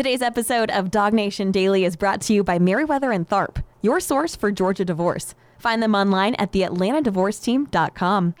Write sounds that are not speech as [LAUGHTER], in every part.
Today's episode of Dog Nation Daily is brought to you by Meriwether and Tharp, your source for Georgia divorce. Find them online at theatlantadivorceteam.com.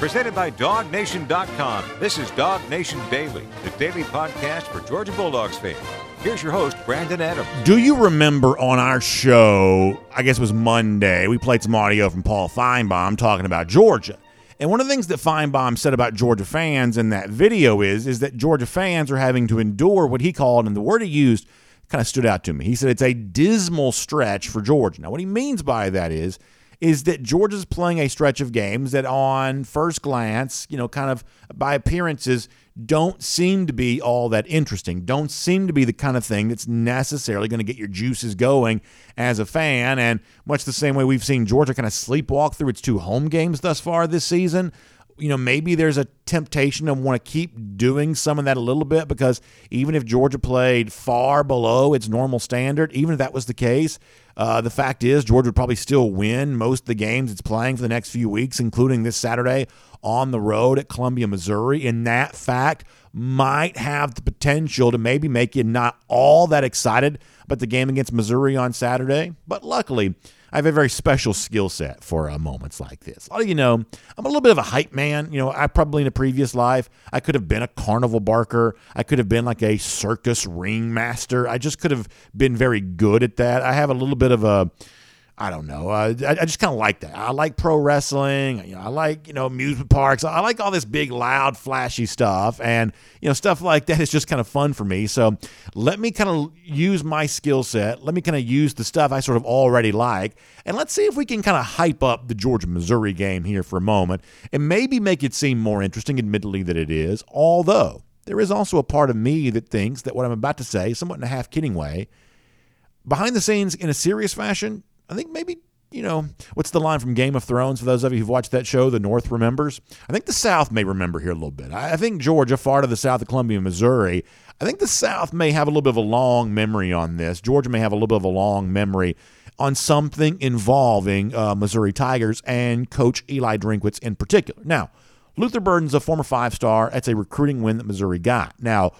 Presented by DogNation.com. This is Dog Nation Daily, the daily podcast for Georgia Bulldogs fans. Here's your host, Brandon Adams. Do you remember on our show, I guess it was Monday, we played some audio from Paul Finebaum talking about Georgia. And one of the things that Finebaum said about Georgia fans in that video is, is that Georgia fans are having to endure what he called, and the word he used kind of stood out to me. He said it's a dismal stretch for Georgia. Now, what he means by that is, is that Georgia's playing a stretch of games that on first glance, you know, kind of by appearances, don't seem to be all that interesting, don't seem to be the kind of thing that's necessarily going to get your juices going as a fan. And much the same way we've seen Georgia kind of sleepwalk through its two home games thus far this season. You know, maybe there's a temptation to want to keep doing some of that a little bit because even if Georgia played far below its normal standard, even if that was the case, uh, the fact is Georgia would probably still win most of the games it's playing for the next few weeks, including this Saturday on the road at Columbia, Missouri. And that fact might have the potential to maybe make you not all that excited about the game against Missouri on Saturday. But luckily, I have a very special skill set for uh, moments like this. A lot of you know I'm a little bit of a hype man. You know, I probably in a previous life I could have been a carnival barker. I could have been like a circus ringmaster. I just could have been very good at that. I have a little bit of a I don't know. Uh, I, I, just kind of like that. I like pro wrestling. You know, I like you know amusement parks. I like all this big, loud, flashy stuff, and you know stuff like that is just kind of fun for me. So let me kind of use my skill set. Let me kind of use the stuff I sort of already like, and let's see if we can kind of hype up the Georgia Missouri game here for a moment, and maybe make it seem more interesting. Admittedly, that it is. Although there is also a part of me that thinks that what I'm about to say, somewhat in a half kidding way, behind the scenes in a serious fashion I think maybe you know, what's the line from Game of Thrones for those of you who've watched that show, The North Remembers? I think the South may remember here a little bit. I think Georgia, far to the south of Columbia, Missouri, I think the South may have a little bit of a long memory on this. Georgia may have a little bit of a long memory on something involving uh, Missouri Tigers and Coach Eli Drinkwitz in particular. Now, Luther Burden's a former five star. That's a recruiting win that Missouri got. Now,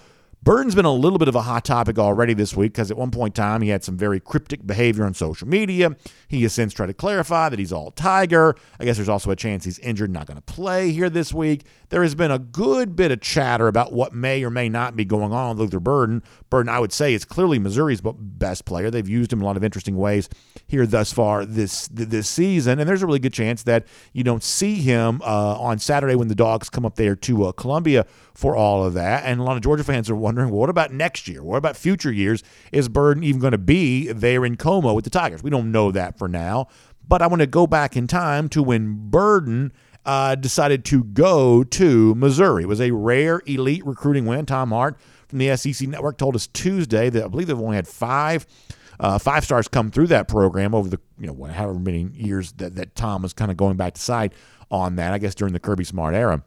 Burden's been a little bit of a hot topic already this week because at one point in time he had some very cryptic behavior on social media. He has since tried to clarify that he's all Tiger. I guess there's also a chance he's injured, not going to play here this week. There has been a good bit of chatter about what may or may not be going on with Luther Burden. Burden, I would say, is clearly Missouri's best player. They've used him in a lot of interesting ways here thus far this this season, and there's a really good chance that you don't see him uh, on Saturday when the Dogs come up there to uh, Columbia for all of that. And a lot of Georgia fans are wondering, well, what about next year? What about future years? Is Burden even going to be there in Como with the Tigers? We don't know that for now. But I want to go back in time to when Burden uh, decided to go to Missouri. It was a rare elite recruiting win. Tom Hart from the SEC Network told us Tuesday that I believe they've only had five uh, five stars come through that program over the you know however many years that, that Tom was kind of going back to side on that. I guess during the Kirby Smart era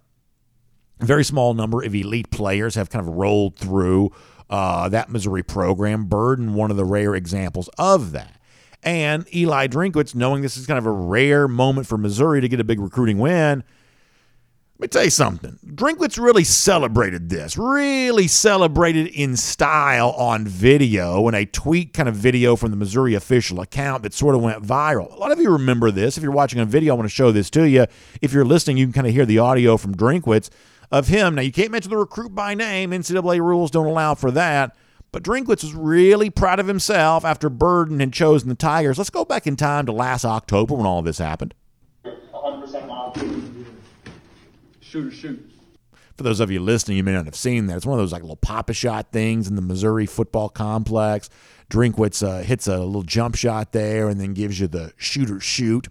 very small number of elite players have kind of rolled through uh, that Missouri program. Burden, one of the rare examples of that. And Eli Drinkwitz, knowing this is kind of a rare moment for Missouri to get a big recruiting win, let me tell you something. Drinkwitz really celebrated this, really celebrated in style on video in a tweet kind of video from the Missouri official account that sort of went viral. A lot of you remember this. If you're watching a video, I want to show this to you. If you're listening, you can kind of hear the audio from Drinkwitz of him. Now, you can't mention the recruit by name. NCAA rules don't allow for that. But Drinkwitz was really proud of himself after Burden had chosen the Tigers. Let's go back in time to last October when all of this happened. 100% Shoot or shoot. For those of you listening, you may not have seen that. It's one of those like little Pop-A-Shot things in the Missouri football complex. Drinkwitz uh, hits a little jump shot there and then gives you the shooter shoot.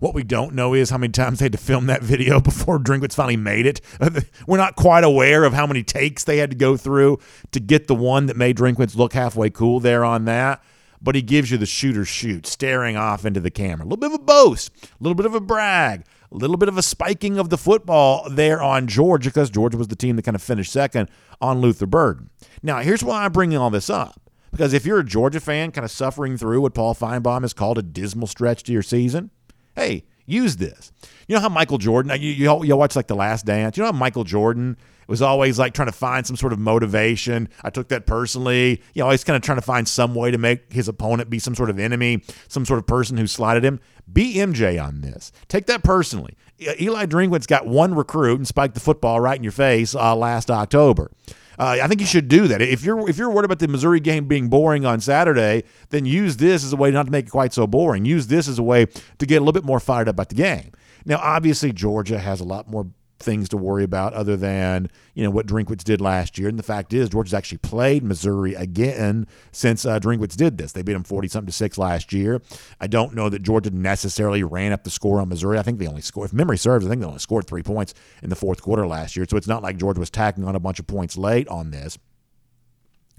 What we don't know is how many times they had to film that video [LAUGHS] before Drinkwitz finally made it. [LAUGHS] We're not quite aware of how many takes they had to go through to get the one that made Drinkwitz look halfway cool there on that. But he gives you the shooter shoot, staring off into the camera. A little bit of a boast, a little bit of a brag, a little bit of a spiking of the football there on Georgia because Georgia was the team that kind of finished second on Luther Burden. Now, here's why I'm bringing all this up. Because if you're a Georgia fan kind of suffering through what Paul Finebaum has called a dismal stretch to your season, hey, use this. You know how Michael Jordan, you, you, you watch like The Last Dance, you know how Michael Jordan was always like trying to find some sort of motivation. I took that personally. You know, always kind of trying to find some way to make his opponent be some sort of enemy, some sort of person who slighted him. Be MJ on this. Take that personally. Eli Drinkwitz got one recruit and spiked the football right in your face uh, last October. Uh, I think you should do that. If you're if you're worried about the Missouri game being boring on Saturday, then use this as a way not to make it quite so boring. Use this as a way to get a little bit more fired up about the game. Now, obviously, Georgia has a lot more things to worry about other than you know what Drinkwitz did last year. And the fact is, Georgia's actually played Missouri again since uh, Drinkwitz did this. They beat them forty something to six last year. I don't know that Georgia necessarily ran up the score on Missouri. I think they only scored, if memory serves, I think they only scored three points in the fourth quarter last year. So it's not like Georgia was tacking on a bunch of points late on this.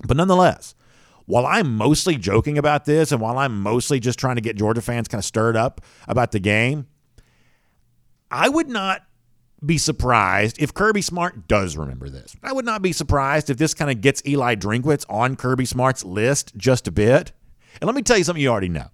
But nonetheless, while I'm mostly joking about this and while I'm mostly just trying to get Georgia fans kind of stirred up about the game, I would not be surprised if Kirby Smart does remember this. I would not be surprised if this kind of gets Eli Drinkwitz on Kirby Smart's list just a bit. And let me tell you something you already know.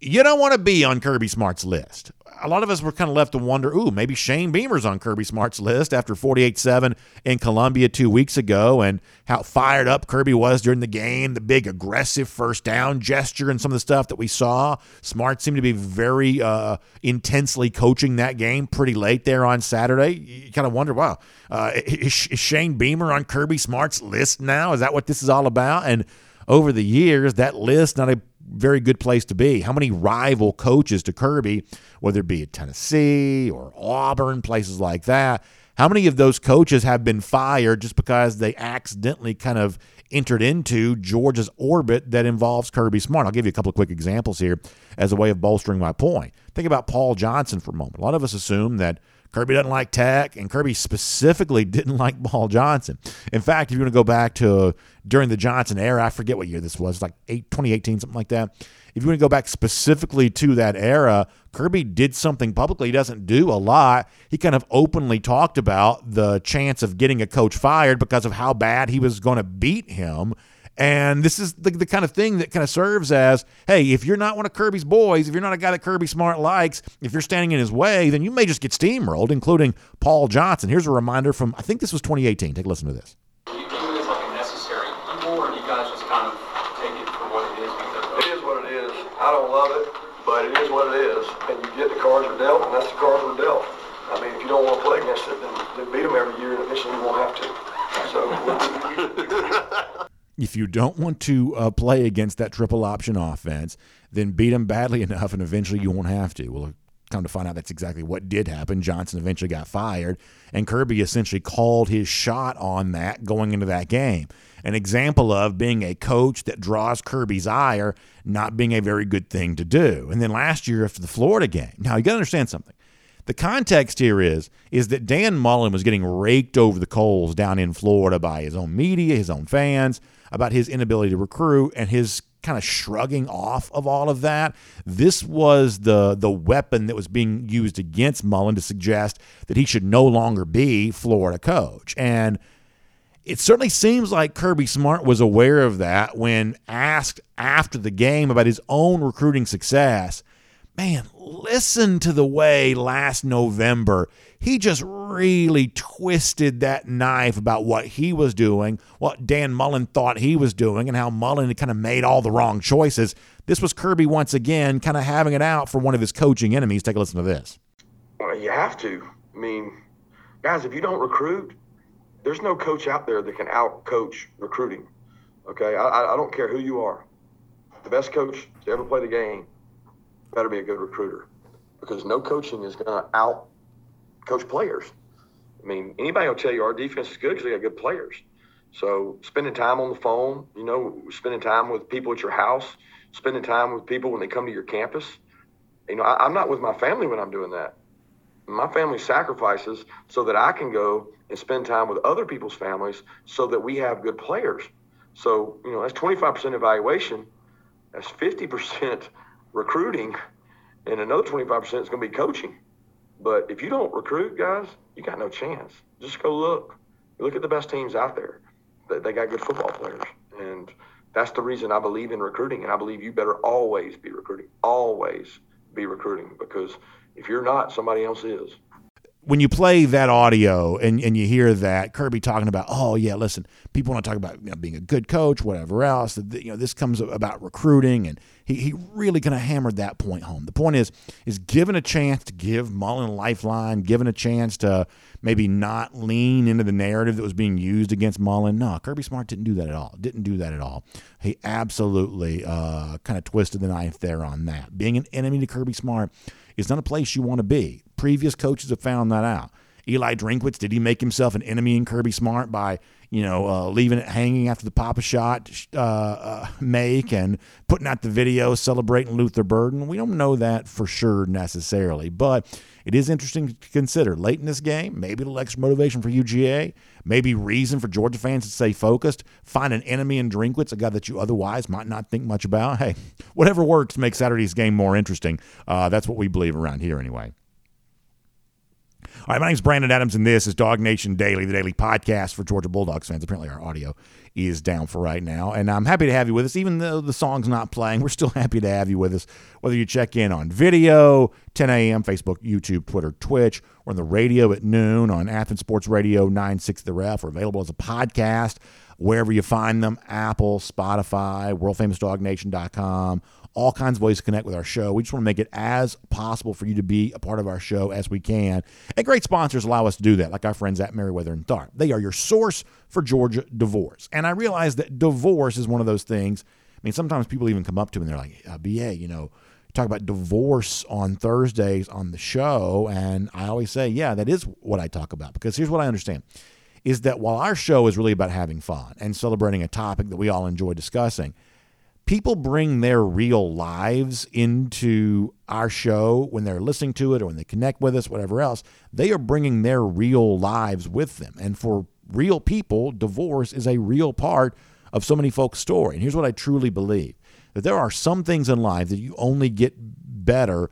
You don't want to be on Kirby Smart's list a lot of us were kind of left to wonder, ooh, maybe Shane Beamer's on Kirby Smart's list after 48-7 in Columbia two weeks ago and how fired up Kirby was during the game, the big aggressive first down gesture and some of the stuff that we saw. Smart seemed to be very uh, intensely coaching that game pretty late there on Saturday. You kind of wonder, wow, uh, is, is Shane Beamer on Kirby Smart's list now? Is that what this is all about? And over the years, that list not a very good place to be. How many rival coaches to Kirby, whether it be at Tennessee or Auburn, places like that, how many of those coaches have been fired just because they accidentally kind of entered into Georgia's orbit that involves Kirby Smart? I'll give you a couple of quick examples here as a way of bolstering my point. Think about Paul Johnson for a moment. A lot of us assume that Kirby doesn't like Tech, and Kirby specifically [LAUGHS] didn't like Paul Johnson. In fact, if you want to go back to during the Johnson era, I forget what year this was, like eight, 2018, something like that. If you want to go back specifically to that era, Kirby did something publicly he doesn't do a lot. He kind of openly talked about the chance of getting a coach fired because of how bad he was going to beat him and this is the, the kind of thing that kind of serves as hey, if you're not one of Kirby's boys, if you're not a guy that Kirby Smart likes, if you're standing in his way, then you may just get steamrolled, including Paul Johnson. Here's a reminder from, I think this was 2018. Take a listen to this. You view it as like necessary evil, or do you guys just kind of take it for what it is? It is what it is. I don't love it, but it is what it is. And you get the cards are dealt, and that's the cards we're dealt. I mean, if you don't want to play against it, then, then beat them every year, and eventually you won't have to. So. [LAUGHS] if you don't want to uh, play against that triple option offense, then beat them badly [LAUGHS] enough, and eventually you won't have to. Well, come to find out that's exactly what did happen. Johnson eventually got fired, and Kirby essentially called his shot on that going into that game. An example of being a coach that draws Kirby's ire not being a very good thing to do. And then last year after the Florida game, now you got to understand something. The context here is is that Dan Mullen was getting raked over the coals down in Florida by his own media, his own fans about his inability to recruit and his kind of shrugging off of all of that. This was the the weapon that was being used against Mullen to suggest that he should no longer be Florida coach. And it certainly seems like Kirby Smart was aware of that when asked after the game about his own recruiting success man, listen to the way last November he just really twisted that knife about what he was doing, what Dan Mullen thought he was doing, and how Mullen had kind of made all the wrong choices. This was Kirby once again kind of having it out for one of his coaching enemies. Take a listen to this. Well, you have to. I mean, guys, if you don't recruit, there's no coach out there that can out coach recruiting. Okay, I, I don't care who you are. The best coach to ever play the game better be a good recruiter because no coaching is going to out coach players. I mean, anybody will tell you our defense is good because we got good players. So spending time on the phone, you know, spending time with people at your house, spending time with people when they come to your campus. You know, I, I'm not with my family when I'm doing that. My family sacrifices so that I can go and spend time with other people's families so that we have good players. So, you know, that's 25% evaluation. That's 50% recruiting, and another 25% is going to be coaching. But if you don't recruit guys, you got no chance. Just go look. Look at the best teams out there. They got good football players. And that's the reason I believe in recruiting. And I believe you better always be recruiting. Always be recruiting because if you're not, somebody else is when you play that audio and, and you hear that Kirby talking about, oh yeah, listen, people want to talk about you know, being a good coach, whatever else. You know, this comes about recruiting, and he, he really kind of hammered that point home. The point is is given a chance to give Mullen a lifeline, given a chance to maybe not lean into the narrative that was being used against Mullen. No, Kirby Smart didn't do that at all. Didn't do that at all. He absolutely uh, kind of twisted the knife there on that. Being an enemy to Kirby Smart is not a place you want to be. Previous coaches have found that out. Eli Drinkwitz, did he make himself an enemy in Kirby Smart by, you know, uh, leaving it hanging after the Pop-A-Shot uh, uh, make and putting out the video celebrating Luther Burden? We don't know that for sure necessarily, but it is interesting to consider. Late in this game, maybe a little extra motivation for UGA, maybe reason for Georgia fans to stay focused, find an enemy in Drinkwitz, a guy that you otherwise might not think much about. Hey, whatever works to make Saturday's game more interesting. Uh, that's what we believe around here anyway. All right, my name's Brandon Adams, and this is Dog Nation Daily, the daily podcast for Georgia Bulldogs fans. Apparently, our audio is down for right now, and I'm happy to have you with us. Even though the song's not playing, we're still [LAUGHS] happy to have you with us. Whether you check in on video, 10 a.m., Facebook, YouTube, Twitter, Twitch, or on the radio at noon on Athens Sports Radio 96 The Ref, or available as a podcast wherever you find them Apple, Spotify, worldfamousdognation.com all kinds of ways to connect with our show. We just want to make it as possible for you to be a part of our show as we can. And great sponsors allow us to do that, like our friends at Meriwether and Tharp. They are your source for Georgia divorce. And I realize that divorce is one of those things. I mean, sometimes people even come up to me and they're like, uh, BA, you know, talk about divorce on Thursdays on the show. And I always say, yeah, that is what I talk about. Because here's what I understand is that while our show is really about having fun and celebrating a topic that we all enjoy discussing, people bring their real lives into our show when they're listening to it or when they connect with us, whatever else. They are bringing their real lives with them. And for real people, divorce is a real part of so many folks' story. And here's what I truly believe that there are some things in life that you only get better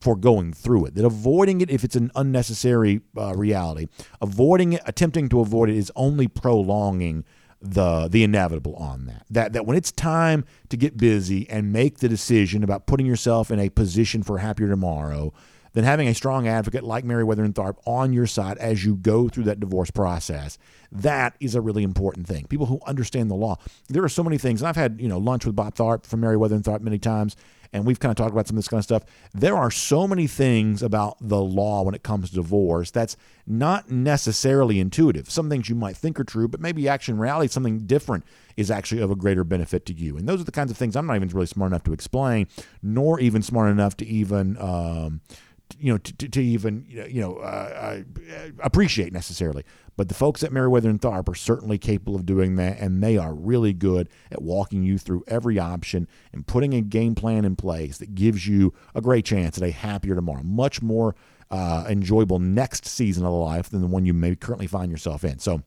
for going through it. That avoiding it, if it's an unnecessary uh, reality, avoiding it, attempting to avoid it, is only prolonging the the inevitable on that. That that when it's time to get busy and make the decision about putting yourself in a position for a happier tomorrow, then having a strong advocate like and Tharp on your side as you go through that divorce process, that is a really important thing. People who understand the law. There are so many things. And I've had, you know, lunch with Bob Tharp from and Tharp many times, and we've kind of talked about some of this kind of stuff. There are so many things about the law when it comes to divorce that's not necessarily intuitive. Some things you might think are true, but maybe action reality, something different is actually of a greater benefit to you. And those are the kinds of things I'm not even really smart enough to explain, nor even smart enough to even. Um, you know, to, to even you know uh, uh, appreciate necessarily. But the folks at Meriwether and Tharp are certainly capable of doing that, and they are really good at walking you through every option and putting a game plan in place that gives you a great chance at a happier tomorrow, much more uh, enjoyable next season of life than the one you may currently find yourself in. So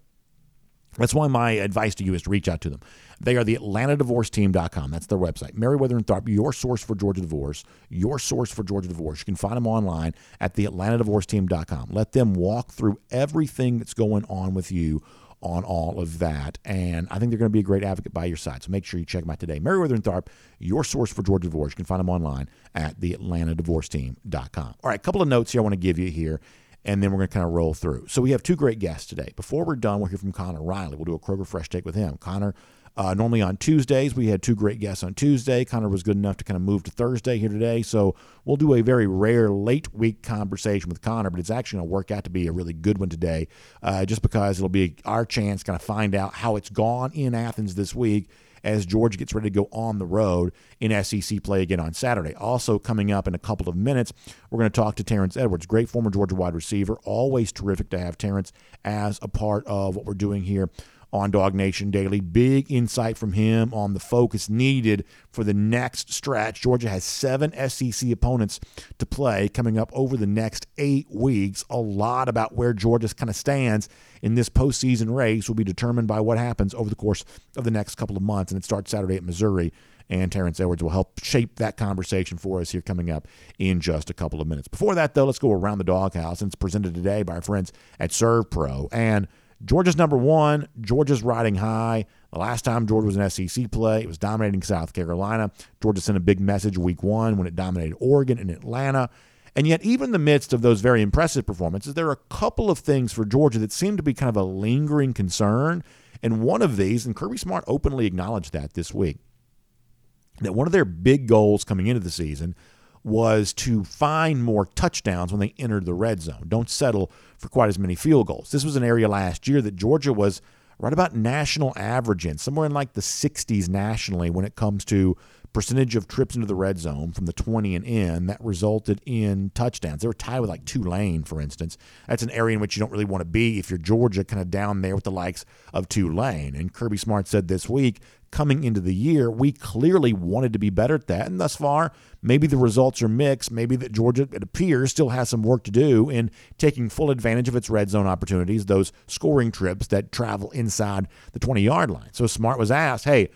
that's why my advice to you is to reach out to them. They are the AtlantaDivorceTeam.com. That's their website. Meriwether and Tharp, your source for Georgia divorce, your source for Georgia divorce. You can find them online at the AtlantaDivorceTeam.com. Let them walk through everything that's going on with you on all of that. And I think they're going to be a great advocate by your side. So make sure you check them out today. Meriwether and Tharp, your source for Georgia divorce. You can find them online at the AtlantaDivorceTeam.com. All right, a couple of notes here I want to give you here and then we're going to kind of roll through. So we have two great guests today. Before we're done, we'll hear from Connor Riley. We'll do a Kroger Fresh Take with him. Connor, uh, normally on Tuesdays, we had two great guests on Tuesday. Connor was good enough to kind of move to Thursday here today. So we'll do a very rare late week conversation with Connor, but it's actually going to work out to be a really good one today, uh, just because it'll be our chance to kind of find out how it's gone in Athens this week as Georgia gets ready to go on the road in SEC play again on Saturday. Also, coming up in a couple of minutes, we're going to talk to Terrence Edwards, great former Georgia wide receiver. Always terrific to have Terrence as a part of what we're doing here on Dog Nation Daily. Big insight from him on the focus needed for the next stretch. Georgia has seven SEC opponents to play coming up over the next eight weeks. A lot about where Georgia kind of stands in this postseason race will be determined by what happens over the course of the next couple of months. And it starts Saturday at Missouri and Terrence Edwards will help shape that conversation for us here coming up in just a couple of minutes. Before that, though, let's go around the doghouse, and it's presented today by our friends at ServPro. And Georgia's number one. Georgia's riding high. The last time Georgia was an SEC play, it was dominating South Carolina. Georgia sent a big message week one when it dominated Oregon and Atlanta. And yet, even in the midst of those very impressive performances, there are a couple of things for Georgia that seem to be kind of a lingering concern. And one of these, and Kirby Smart openly acknowledged that this week, that one of their big goals coming into the season was to find more touchdowns when they entered the red zone. Don't settle for quite as many field goals. This was an area last year that Georgia was right about national average in, somewhere in like the 60s nationally when it comes to percentage of trips into the red zone from the 20 and in that resulted in touchdowns. They were tied with like Tulane, for instance. That's an area in which you don't really want to be if you're Georgia, kind of down there with the likes of Tulane. And Kirby Smart said this week, coming into the year, we clearly wanted to be better at that. And thus far, maybe the results are mixed. Maybe that Georgia, it appears, still has some work to do in taking full advantage of its red zone opportunities, those scoring trips that travel inside the 20 yard line. So Smart was asked, hey,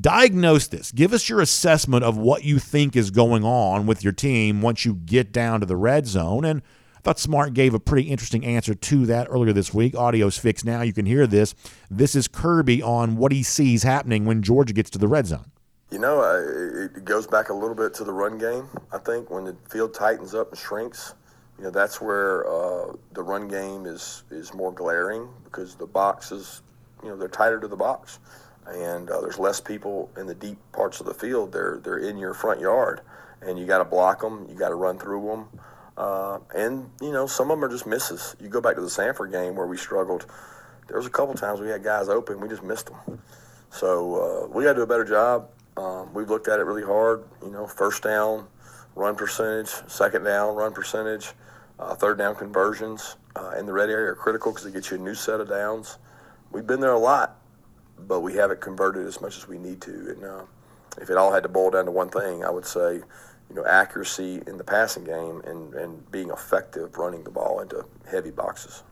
diagnose this. Give us your assessment of what you think is going on with your team once you get down to the red zone. And I thought Smart gave a pretty interesting answer to that earlier this week. Audio's fixed now. You can hear this. This is Kirby on what he sees happening when Georgia gets to the red zone. You know, it goes back a little bit to the run game. I think when the field tightens up and shrinks, you know that's where uh, the run game is is more glaring because the boxes, you know, they're tighter to the box and uh, there's less people in the deep parts of the field. They're they're in your front yard, and you got to block them. You got to run through them, uh, and you know some of them are just misses. You go back to the Samford game where we struggled. There was a couple times we had guys open, we just missed them. So uh, we got to do a better job. Um, we've looked at it really hard. You know, first down, run percentage, second down, run percentage, uh, third down conversions uh, in the red area are critical because it gets you a new set of downs. We've been there a lot but we haven't converted as much as we need to. And uh, if it all had to boil down to one thing, I would say, you know, accuracy in the passing game and, and being effective running the ball into heavy boxes.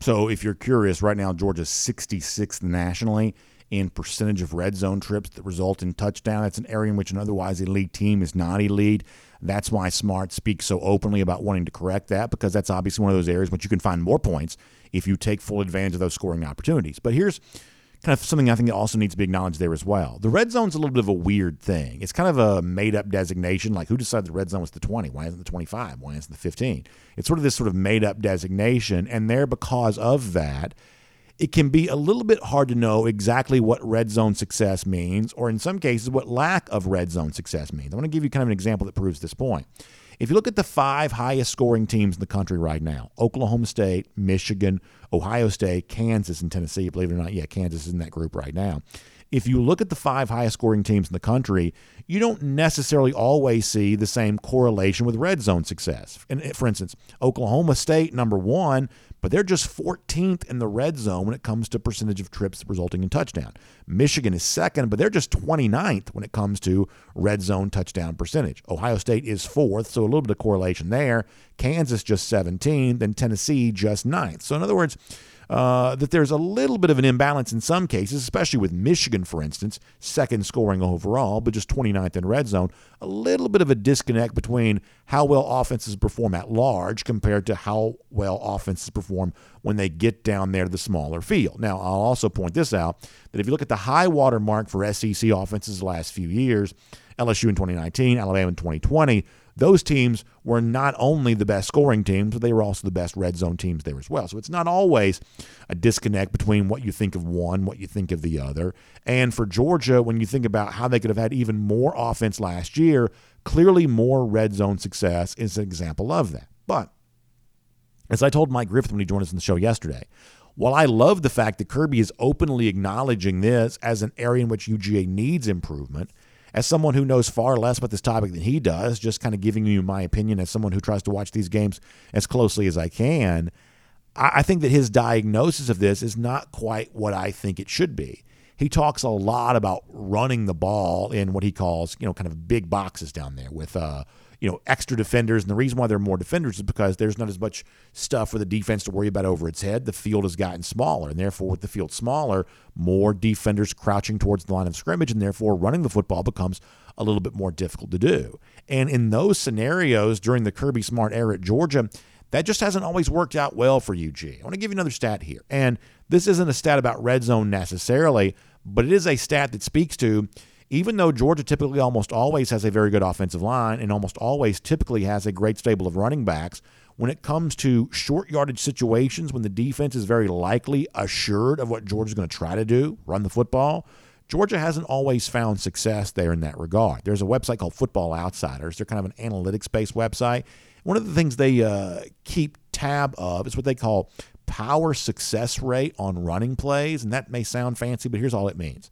So if you're curious, right now Georgia's 66th nationally in percentage of red zone trips that result in touchdown. That's an area in which an otherwise elite team is not elite. That's why Smart speaks so openly about wanting to correct that because that's obviously one of those areas which you can find more points if you take full advantage of those scoring opportunities. But here's kind of something I think also needs to be acknowledged there as well. The red zone's a little bit of a weird thing. It's kind of a made up designation. Like who decided the red zone was the 20? Why isn't the 25? Why isn't the 15? It's sort of this sort of made up designation. And there, because of that, it can be a little bit hard to know exactly what red zone success means, or in some cases, what lack of red zone success means. I want to give you kind of an example that proves this point. If you look at the five highest scoring teams in the country right now Oklahoma State, Michigan, Ohio State, Kansas, and Tennessee, believe it or not, yeah, Kansas is in that group right now. If you look at the five highest scoring teams in the country, you don't necessarily always see the same correlation with red zone success. And eh, for instance, Oklahoma State, number one, but they're just 14th in the red zone when it comes to percentage of trips resulting in touchdown. Michigan is second, but they're just 29th when it comes to red zone touchdown percentage. Ohio State is fourth, so a little bit of correlation there. Kansas just 17th, and Tennessee just ninth. So in other words, uh, that there's a little bit of an imbalance in some cases, especially with Michigan, for instance, second scoring overall, but just 29th in red zone. A little bit of a disconnect between how well offenses perform at large compared to how well offenses perform when they get down there to the smaller field. Now, I'll also point this out that if you look at the high water mark for SEC offenses the last few years, LSU in 2019, Alabama in 2020, those teams were not only the best scoring teams, but they were also the best red zone teams there as well. So it's not always a disconnect between what you think of one, what you think of the other. And for Georgia, when you think about how they could have had even more offense last year, clearly more red zone success is an example of that. But as I told Mike Griffith when he joined us on the show yesterday, while I love the fact that Kirby is openly acknowledging this as an area in which UGA needs improvement, as someone who knows far less about this topic than he does, just kind of giving you my opinion as someone who tries to watch these games as closely as I can, I think that his diagnosis of this is not quite what I think it should be. He talks a lot about running the ball in what he calls, you know, kind of big boxes down there with uh, you know, extra defenders. And the reason why there are more defenders is because there's not as much stuff for the defense to worry about over its head. The field has gotten smaller, and therefore, with the field smaller, more defenders crouching towards the line of scrimmage, and therefore, running the football becomes a little bit more difficult to do. And in those scenarios during the Kirby Smart era at Georgia, that just hasn't always worked out well for UG. I want to give you another stat here. And this isn't a stat about red zone necessarily, but it is a stat that speaks to even though Georgia typically almost always has a very good offensive line and almost always typically has a great stable of running backs, when it comes to short yardage situations, when the defense is very likely assured of what Georgia's going to try to do, run the football, Georgia hasn't always found success there in that regard. There's a website called Football Outsiders. They're kind of an analytics based website. One of the things they uh, keep tab of is what they call power success rate on running plays. And that may sound fancy, but here's all it means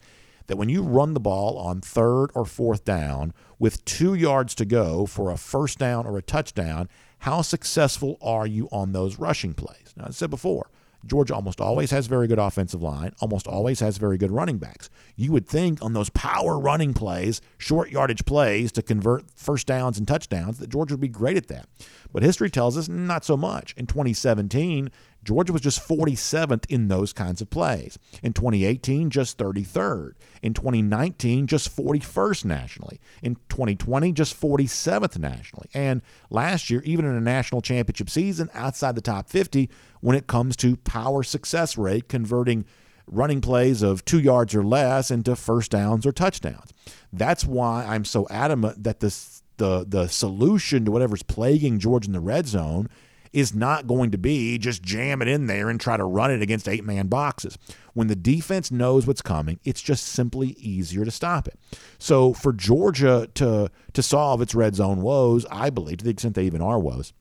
that when you run the ball on third or fourth down with two yards to go for a first down or a touchdown, how successful are you on those rushing plays? Now, I said before, Georgia almost always has very good offensive line, almost always has very good running backs. You would think on those power running plays, short yardage plays to convert first downs and touchdowns that Georgia would be great at that. But history tells us not so much. In 2017, Georgia was just 47th in those kinds of plays. In 2018, just 33rd. In 2019, just 41st nationally. In 2020, just 47th nationally. And last year, even in a national championship season, outside the top 50 when it comes to power success rate, converting running plays of two yards or less into first downs or touchdowns. That's why I'm so adamant that this, the, the solution to whatever's plaguing Georgia in the red zone is not going to be just jam it in there and try to run it against eight man boxes. When the defense knows what's coming, it's just simply easier to stop it. So for Georgia to to solve its red zone woes, I believe, to the extent they even are woes,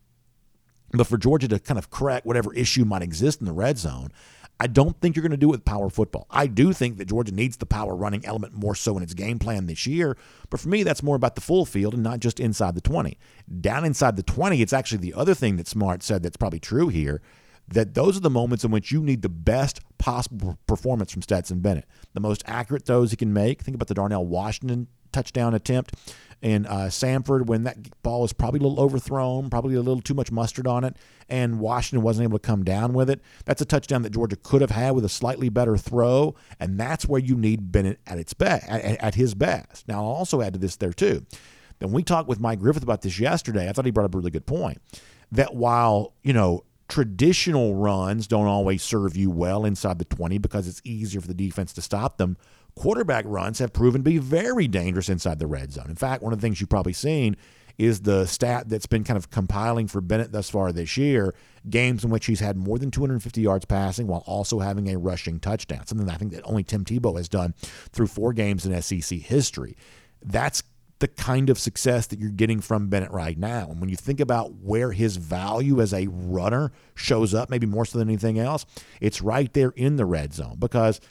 but for Georgia to kind of correct whatever issue might exist in the red zone, I don't think you're going to do it with power football. I do think that Georgia needs the power running element more so in its game plan this year. But for me, that's more about the full field and not just inside the 20. Down inside the 20, it's actually the other thing that Smart said that's probably true here that those are the moments in which you need the best possible performance from Stetson Bennett. The most accurate throws he can make. Think about the Darnell Washington touchdown attempt in uh, when that ball was probably a little overthrown, probably a little too much mustard on it, and Washington wasn't able to come down with it. That's a touchdown that Georgia could have had with a slightly better throw, and that's where you need Bennett at its best, at, at his best. Now, I'll also add to this there too. Then we talked with Mike Griffith about this yesterday. I thought he brought up a really good point that while you know traditional runs don't always serve you well inside the 20 because it's easier for the defense to stop them quarterback runs have proven to be very dangerous inside the red zone. In fact, one of the things you've probably seen is the stat that's been kind of compiling for Bennett thus far this year games in which he's had more than 250 yards passing while also having a rushing touchdown, something I think that only Tim Tebow has done through four games in SEC history. That's the kind of success that you're getting from Bennett right now. And when you think about where his value as a runner shows up, maybe more so than anything else, it's right there in the red zone because –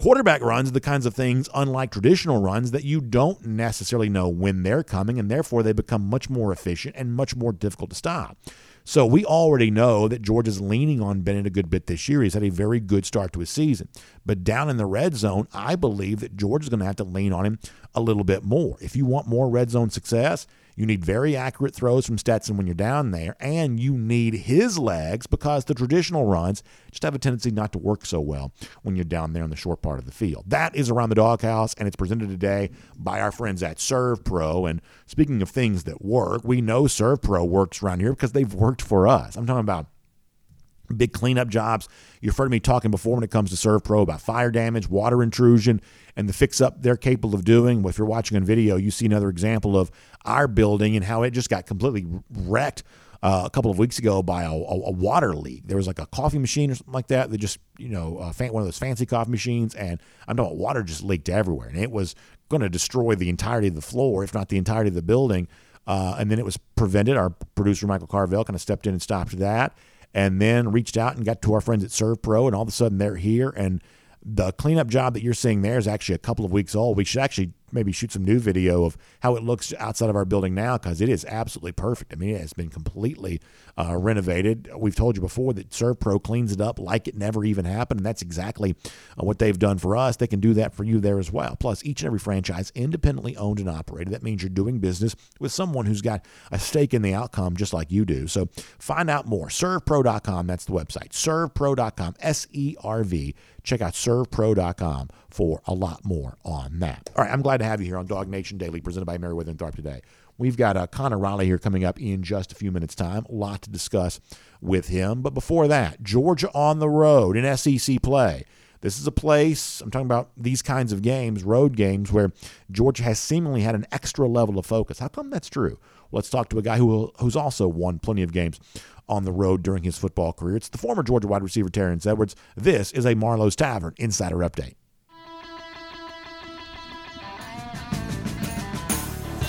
Quarterback runs are the kinds of things, unlike traditional runs, that you don't necessarily know when they're coming, and therefore they become much more efficient and much more difficult to stop. So we already know that Georgia's leaning on Bennett a good bit this year. He's had a very good start to his season. But down in the red zone, I believe that Georgia's going to have to lean on him a little bit more. If you want more red zone success, you need very accurate throws from Stetson when you're down there, and you need his legs because the traditional runs just have a tendency not to work so well when you're down there in the short part of the field. That is Around the Doghouse, and it's presented today by our friends at ServPro. And speaking of things that work, we know ServPro works around here because they've worked for us. I'm talking about big cleanup jobs. You've heard me talking before when it comes to ServPro about fire damage, water intrusion, and the fix up they're capable of doing. If you're watching on video, you see another example of our building and how it just got completely wrecked uh, a couple of weeks ago by a, a, a, water leak. There was like a coffee machine or something like that that just, you know, uh, one of those fancy coffee machines, and I don't know water just leaked everywhere, and it was going to destroy the entirety of the floor, if not the entirety of the building. Uh, and then it was prevented. Our producer Michael Carvel kind of stepped in and stopped that and then reached out and got to our friends at ServPro, and all of a sudden they're here. And the cleanup job that you're seeing there is actually a couple of weeks old. We should actually maybe shoot some new video of how it looks outside of our building now because it is absolutely perfect. I mean, it has been completely uh, renovated. We've told you before that ServPro cleans it up like it never even happened, and that's exactly uh, what they've done for us. They can do that for you there as well. Plus, each and every franchise independently owned and operated. That means you're doing business with someone who's got a stake in the outcome just like you do. So find out more. ServPro.com, that's the website. ServPro.com, S E R V. Check out servpro.com for a lot more on that. All right, I'm glad to have you here on Dog Nation Daily, presented by Meriwether and Tharp today. We've got uh, Connor Riley here coming up in just a few minutes' time. A lot to discuss with him. But before that, Georgia on the road in SEC play. This is a place, I'm talking about these kinds of games, road games, where Georgia has seemingly had an extra level of focus. How come that's true? Let's talk to a guy who who's also won plenty of games on the road during his football career. It's the former Georgia wide receiver Terrence Edwards. This is a Marlowe's Tavern Insider Update.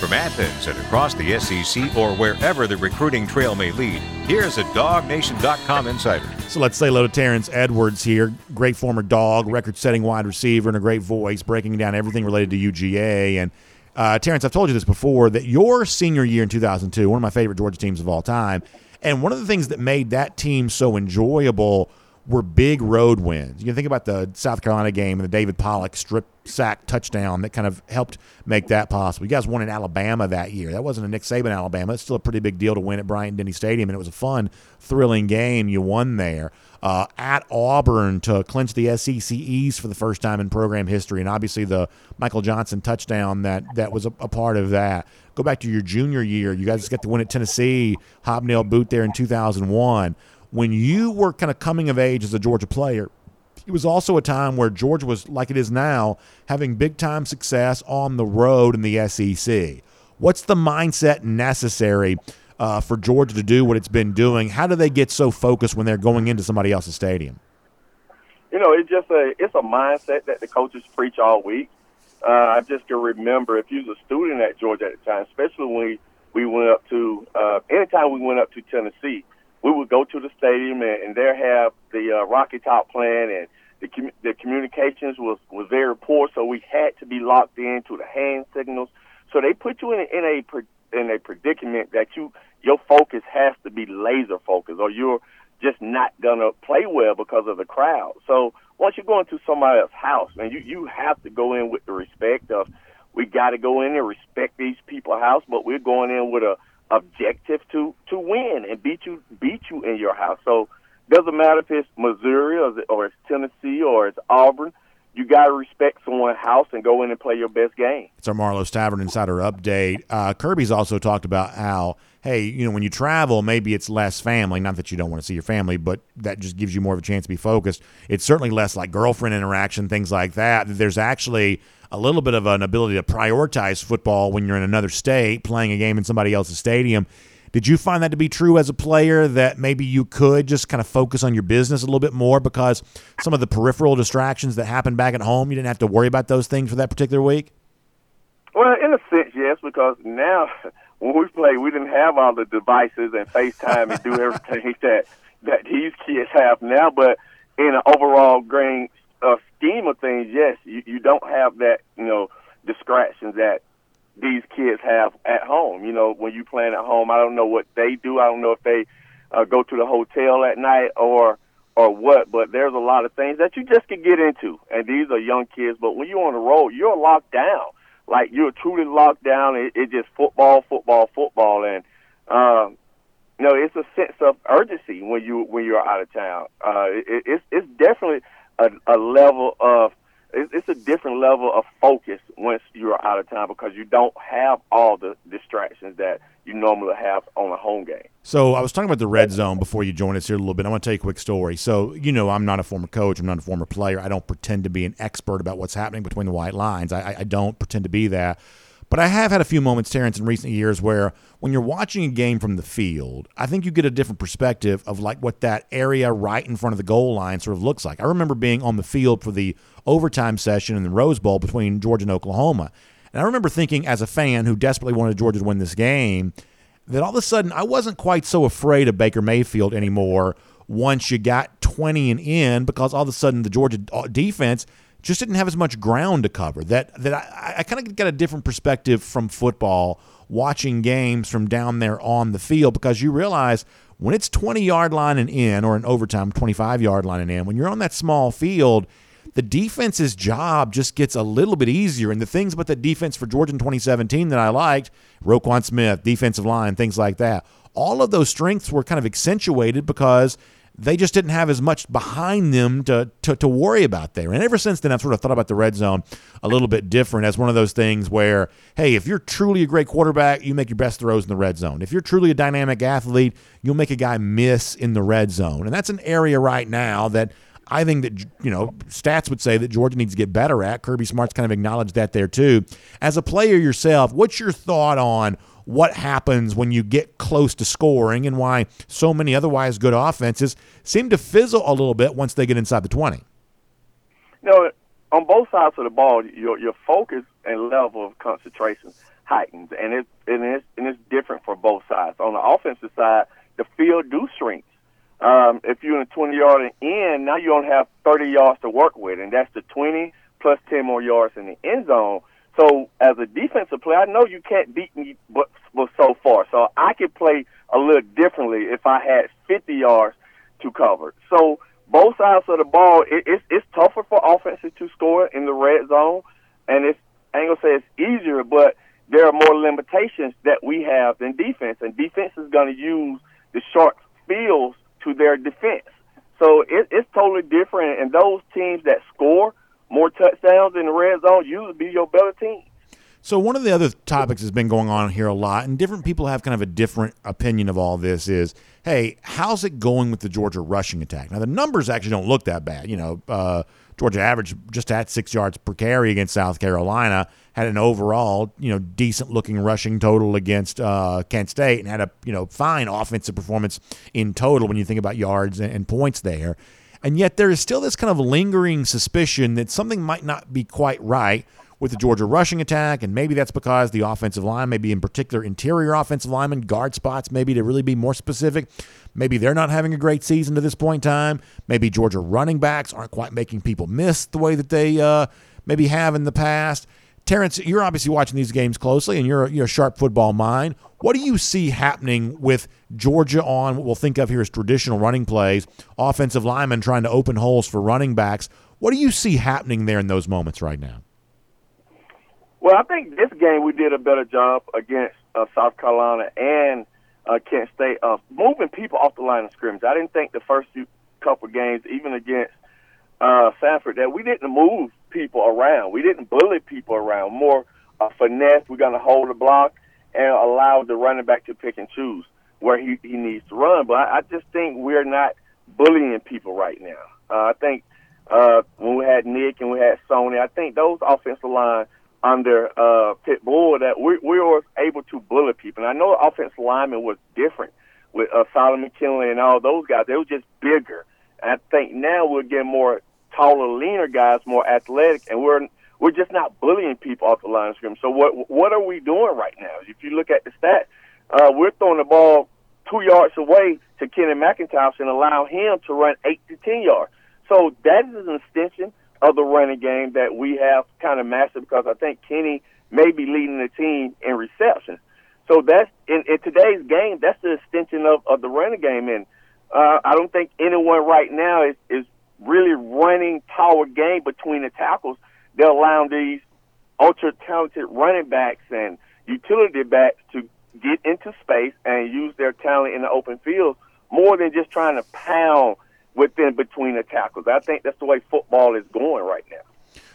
From Athens and across the SEC or wherever the recruiting trail may lead, here's a DogNation.com insider. So let's say hello to Terrence Edwards here, great former dog, record setting wide receiver, and a great voice, breaking down everything related to UGA. And uh, Terrence, I've told you this before that your senior year in 2002, one of my favorite Georgia teams of all time, and one of the things that made that team so enjoyable were big road wins. You can think about the South Carolina game and the David Pollack strip sack touchdown that kind of helped make that possible. You guys won in Alabama that year. That wasn't a Nick Saban Alabama. It's still a pretty big deal to win at Bryant Denny Stadium, and it was a fun, thrilling game. You won there. Uh, at Auburn to clinch the SEC East for the first time in program history, and obviously the Michael Johnson touchdown that that was a, a part of that. Go back to your junior year. You guys got to win at Tennessee, hobnail boot there in 2001 when you were kind of coming of age as a Georgia player, it was also a time where Georgia was, like it is now, having big time success on the road in the SEC. What's the mindset necessary uh, for Georgia to do what it's been doing? How do they get so focused when they're going into somebody else's stadium? You know, it's just a it's a mindset that the coaches preach all week. Uh, I just can remember if you was a student at Georgia at the time, especially when we, we went up to uh, anytime we went up to Tennessee we would go to the stadium and, and there have the uh, Rocky Top plan and the com- the communications was was very poor, so we had to be locked into the hand signals. So they put you in in a in a predicament that you your focus has to be laser focused, or you're just not gonna play well because of the crowd. So once you go into somebody else's house, man, you you have to go in with the respect of we got to go in and respect these people's house, but we're going in with a objective to to win and beat you beat you in your house. So doesn't matter if it's Missouri or, or it's Tennessee or it's Auburn. You got to respect someone's house and go in and play your best game. It's our Marlowe's Tavern Insider update. Uh, Kirby's also talked about how, hey, you know, when you travel, maybe it's less family. Not that you don't want to see your family, but that just gives you more of a chance to be focused. It's certainly less like girlfriend interaction, things like that. There's actually a little bit of an ability to prioritize football when you're in another state playing a game in somebody else's stadium. Did you find that to be true as a player that maybe you could just kind of focus on your business a little bit more because some of the peripheral distractions that happen back at home, you didn't have to worry about those things for that particular week? Well, in a sense, yes, because now when we played, we didn't have all the devices and FaceTime and do everything [LAUGHS] that that these kids have now. But in an overall grain uh, scheme of things, yes, you, you don't have that, you know, distractions that these kids have at home. You know, when you playing at home, I don't know what they do. I don't know if they uh, go to the hotel at night or or what, but there's a lot of things that you just can get into. And these are young kids, but when you're on the road, you're locked down. Like you're truly locked down. It, it's just football, football, football, and um, you know, it's a sense of urgency when you when you're out of town. Uh, it, it's it's definitely a, a level of it's a different level of focus once you're out of town because you don't have all the distractions that you normally have on a home game. So I was talking about the red zone before you joined us here a little bit. I want to tell you a quick story. So you know, I'm not a former coach. I'm not a former player. I don't pretend to be an expert about what's happening between the white lines. I, I don't pretend to be that. But I have had a few moments, Terrence, in recent years where when you're watching a game from the field, I think you get a different perspective of like what that area right in front of the goal line sort of looks like. I remember being on the field for the overtime session in the Rose Bowl between Georgia and Oklahoma. And I remember thinking as a fan who desperately wanted Georgia to win this game that all of a sudden I wasn't quite so afraid of Baker Mayfield anymore once you got 20 and in because all of a sudden the Georgia uh, defense – just didn't have as much ground to cover. That that I, I kind of got a different perspective from football watching games from down there on the field because you realize when it's 20 yard line and in or an overtime 25 yard line and in when you're on that small field the defense's job just gets a little bit easier and the things about the defense for Georgia in 2017 that I liked Roquan Smith defensive line things like that all of those strengths were kind of accentuated because they just didn't have as much behind them to, to, to worry about there. And ever since then, I've sort of thought about the red zone a little bit different as one of those things where, hey, if you're truly a great quarterback, you make your best throws in the red zone. If you're truly a dynamic athlete, you'll make a guy miss in the red zone. And that's an area right now that I think that you know stats would say that Georgia needs to get better at. Kirby Smart's kind of acknowledged that there too. As a player yourself, what's your thought on what happens when you get close to scoring and why so many otherwise good offenses seem to fizzle a little bit once they get inside the 20? You know, on both sides of the ball, your your focus and level of concentration heightens, and it's and it's and it's different for both sides. On the offensive side, the field do shrink. Um, if you're in a 20 yard end, now you only have 30 yards to work with, and that's the 20 plus 10 more yards in the end zone. So as a defensive player, I know you can't beat me but, but so far. So I could play a little differently if I had 50 yards to cover. So both sides of the ball, it, it's it's tougher for offenses to score in the red zone, and it's I ain't gonna say it's easier, but there are more limitations that we have than defense, and defense is going to use the short fields to their defense. So it, it's totally different, and those teams that score more touchdowns in the red zone you would be your better team. So one of the other topics that's been going on here a lot, and different people have kind of a different opinion of all this is, hey, how's it going with the Georgia rushing attack? Now the numbers actually don't look that bad. You know, uh, Georgia averaged just at six yards per carry against South Carolina, had an overall, you know, decent looking rushing total against uh, Kent State, and had a you know fine offensive performance in total when you think about yards and, and points there. And yet there is still this kind of lingering suspicion that something might not be quite right with the Georgia rushing attack, and maybe that's because the offensive line, maybe in particular interior offensive linemen, guard spots, maybe to really be more specific. Maybe they're not having a great season to this point in time. Maybe Georgia running backs aren't quite making people miss the way that they uh, maybe have in the past. Terrence, you're obviously watching these games closely, and you're, you're a sharp football mind. What do you see happening with Georgia on what we'll think of here as traditional running plays, offensive linemen trying to open holes for running backs? What do you see happening there in those moments right now? Well, I think this game we did a better job against uh, South Carolina and uh, Kent State of moving people off the line of scrimmage. I didn't think the first few couple games, even against uh, Samford, that we didn't move people around. We didn't bully people around. More uh, finesse. We're going to hold the block and allow the running back to pick and choose where he, he needs to run. But I, I just think we're not bullying people right now. Uh, I think uh, when we had Nick and we had Sony, I think those offensive line – under uh, Pitbull that we, we were able to bully people. And I know offensive lineman was different with uh, Solomon Kindley and all those guys. They were just bigger. I think now we're getting more taller, leaner guys, more athletic, and we're we're just not bullying people off the line of scrimmage. So what what are we doing right now? If you look at the stats, uh, we're throwing the ball two yards away to Kenny McIntosh and allow him to run eight to ten yards. So that is an extension of the running game that we have kind of mastered because I think Kenny may be leading the team in receptions. So that's in, in today's game. That's the extension of, of the running game, and uh, I don't think anyone right now is is really running power game between the tackles. They're allowing these ultra talented running backs and utility backs to get into space and use their talent in the open field more than just trying to pound within between the tackles. I think that's the way football is going right now.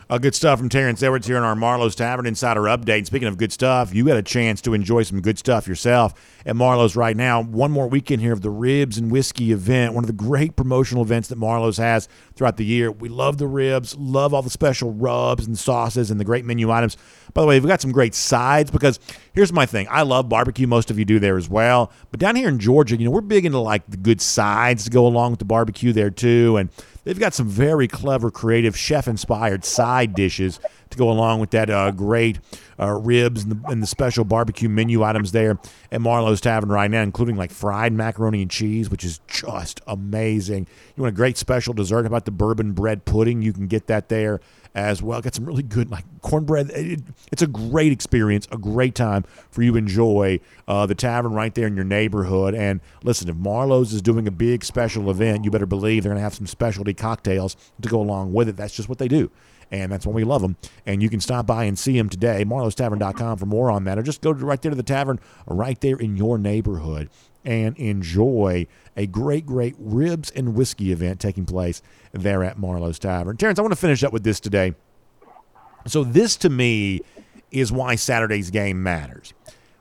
Uh, good stuff from Terrence Edwards here in our Marlowe's Tavern Insider Update. Speaking of good stuff, you got a chance to enjoy some good stuff yourself at Marlowe's right now. One more weekend here of the Ribs and Whiskey event, one of the great promotional events that Marlowe's has throughout the year. We love the ribs, love all the special rubs and sauces and the great menu items. By the way, we've got some great sides because here's my thing. I love barbecue. Most of you do there as well. But down here in Georgia, you know, we're big into like the good sides to go along with the barbecue there too. And They've got some very clever, creative, chef inspired side dishes to go along with that uh, great uh, ribs and the, and the, special barbecue menu items there at Marlowe's Tavern right now, including like fried macaroni and cheese, which is just amazing. You want a great special dessert? How about the bourbon bread pudding? You can get that there as well. Got some really good like cornbread. It, it's a great experience, a great time for you to enjoy uh, the tavern right there in your neighborhood. And listen, if Marlowe's is doing a big special event, you better believe they're going to have some specialty cocktails to go along with it. That's just what they do and that's why we love them. And you can stop by and see them today, marlowestavern.com for more on that, or just go right there to the tavern right there in your neighborhood and enjoy a great, great ribs and whiskey event taking place there at Marlowe's Tavern. Terrence, I want to finish up with this today. So, this to me is why Saturday's game matters.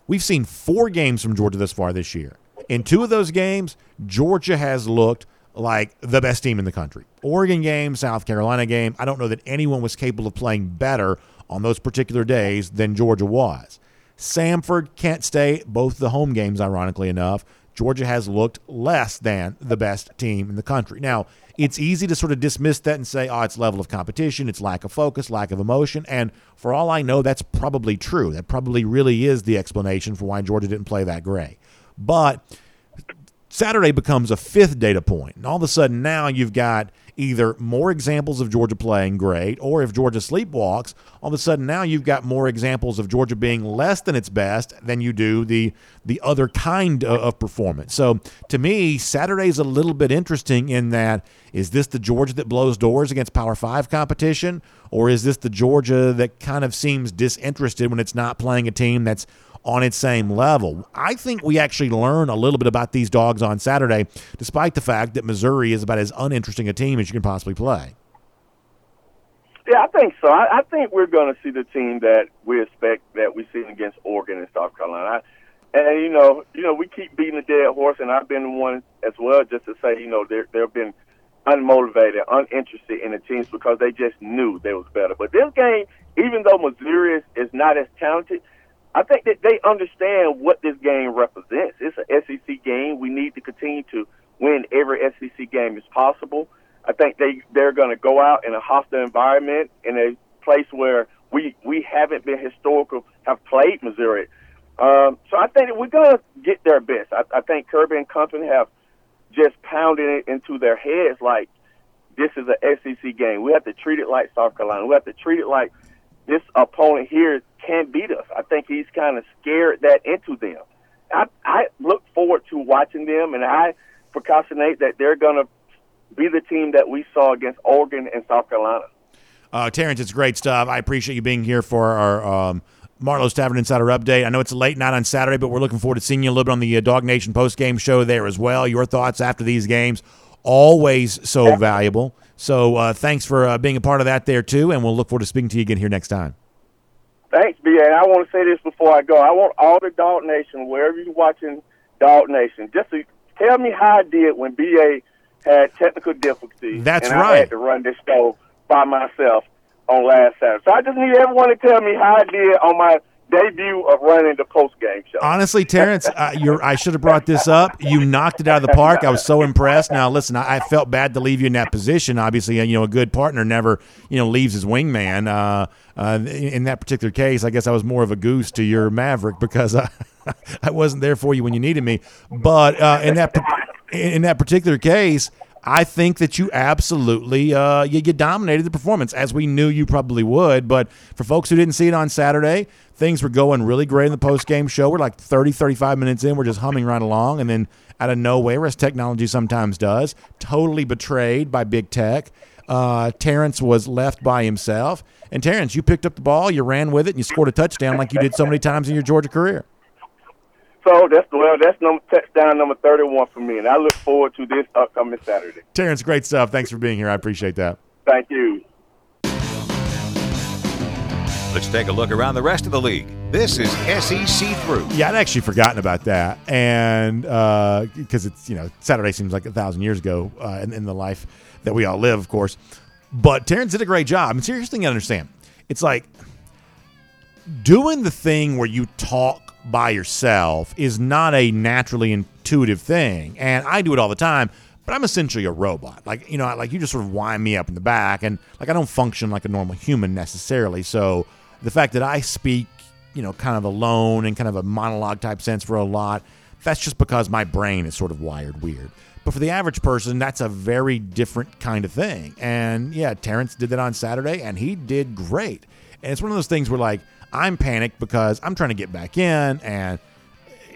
We've seen four games from Georgia thus far this year. In two of those games, Georgia has looked like the best team in the country. Oregon game, South Carolina game, I don't know that anyone was capable of playing better on those particular days than Georgia was. Samford, Kent State both the home games, ironically enough, Georgia has looked less than the best team in the country. Now, it's easy to sort of dismiss that and say, oh, it's level of competition, it's lack of focus, lack of emotion. And for all I know, that's probably true. That probably really is the explanation for why Georgia didn't play that great. But Saturday becomes a fifth data point, and all of a sudden now you've got either more examples of Georgia playing great, or if Georgia sleepwalks, all of a sudden now you've got more examples of Georgia being less than its best than you do the the other kind of, of performance. So to me, Saturday's a little bit interesting in that is this the Georgia that blows doors against Power Five competition, or is this the Georgia that kind of seems disinterested when it's not playing a team that's on its same level. I think we actually learn a little bit about these dogs on Saturday, despite the fact that Missouri is about as uninteresting a team as you can possibly play. Yeah, I think so. I, I think we're going to see the team that we expect that we see against Oregon and South Carolina. I, and you know, you know, we keep beating the dead horse, and I've been one as well, just to say, you know, there there have been unmotivated, uninterested in the teams because they just knew they was better. But this game, even though Missouri is, is not as talented, I think that they understand what this game represents. It's an SEC game. We need to continue to win every SEC game as possible. I think they they're going to go out in a hostile environment in a place where we we haven't been historical have played Missouri. Um, so I think we're going to get their best. I, I think Kirby and company have just pounded it into their heads like this is an SEC game. We have to treat it like South Carolina. We have to treat it like this opponent here can't beat us. I think he's kind of scared that into them. I, I look forward to watching them, and I procrastinate that they're going to be the team that we saw against Oregon and South Carolina. Uh, Terrence, it's great stuff. I appreciate you being here for our um, Marlowe's Tavern Insider update. I know it's a late night on Saturday, but we're looking forward to seeing you a little bit on the uh, Dog Nation post game show there as well. Your thoughts after these games, always so valuable. So uh, thanks for uh, being a part of that there too, and we'll look forward to speaking to you again here next time. Thanks, BA. And I want to say this before I go. I want all the Dog Nation, wherever you're watching Dog Nation, just to tell me how I did when BA had technical difficulties. That's and right. I had to run this show by myself on last Saturday. So I just need everyone to tell me how I did on my debut of running the post game show. Honestly, Terrence, uh, you're, I should have brought this up. You knocked it out of the park. I was so impressed. Now, listen, I, I, felt bad to leave you in that position. Obviously, you know, a good partner never, you know, leaves his wingman. Uh, uh, in that particular case, I guess I was more of a goose to your Maverick because I, [LAUGHS] I wasn't there for you when you needed me. But uh, in that in that particular case, I think that you absolutely uh, you, you, dominated the performance as we knew you probably would. But for folks who didn't see it on Saturday, things were going really great in the post game show. We're like 30, 35 minutes in, we're just humming right along, and then out of nowhere, as technology sometimes does, totally betrayed by big tech. Uh, Terrence was left by himself, and Terrence, you picked up the ball, you ran with it, and you scored a touchdown like you did so many times in your Georgia career. So that's well, that's number touchdown number thirty-one for me, and I look forward to this upcoming Saturday. Terrence, great stuff. Thanks for being here. I appreciate that. Thank you. Let's take a look around the rest of the league. This is SEC through. Yeah, I'd actually forgotten about that, and because uh, it's you know Saturday seems like a thousand years ago uh, in, in the life that we all live, of course. But Terrence did a great job. I mean, serious thing to understand. It's like doing the thing where you talk by yourself is not a naturally intuitive thing. And I do it all the time, but I'm essentially a robot. Like, you know, like you just sort of wind me up in the back and like I don't function like a normal human necessarily. So the fact that I speak, you know, kind of alone and kind of a monologue type sense for a lot, that's just because my brain is sort of wired weird. But for the average person, that's a very different kind of thing. And yeah, Terrence did that on Saturday and he did great. And it's one of those things where like I'm panicked because I'm trying to get back in and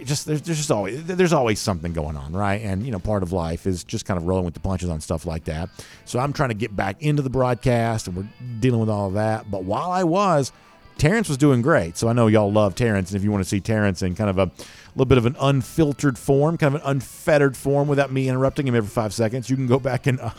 just there's, there's just always there's always something going on, right? And you know, part of life is just kind of rolling with the punches on stuff like that. So I'm trying to get back into the broadcast, and we're dealing with all of that. But while I was, Terrence was doing great. So I know y'all love Terrence, and if you want to see Terrence in kind of a little bit of an unfiltered form, kind of an unfettered form without me interrupting him every five seconds. You can go back and [LAUGHS] uh,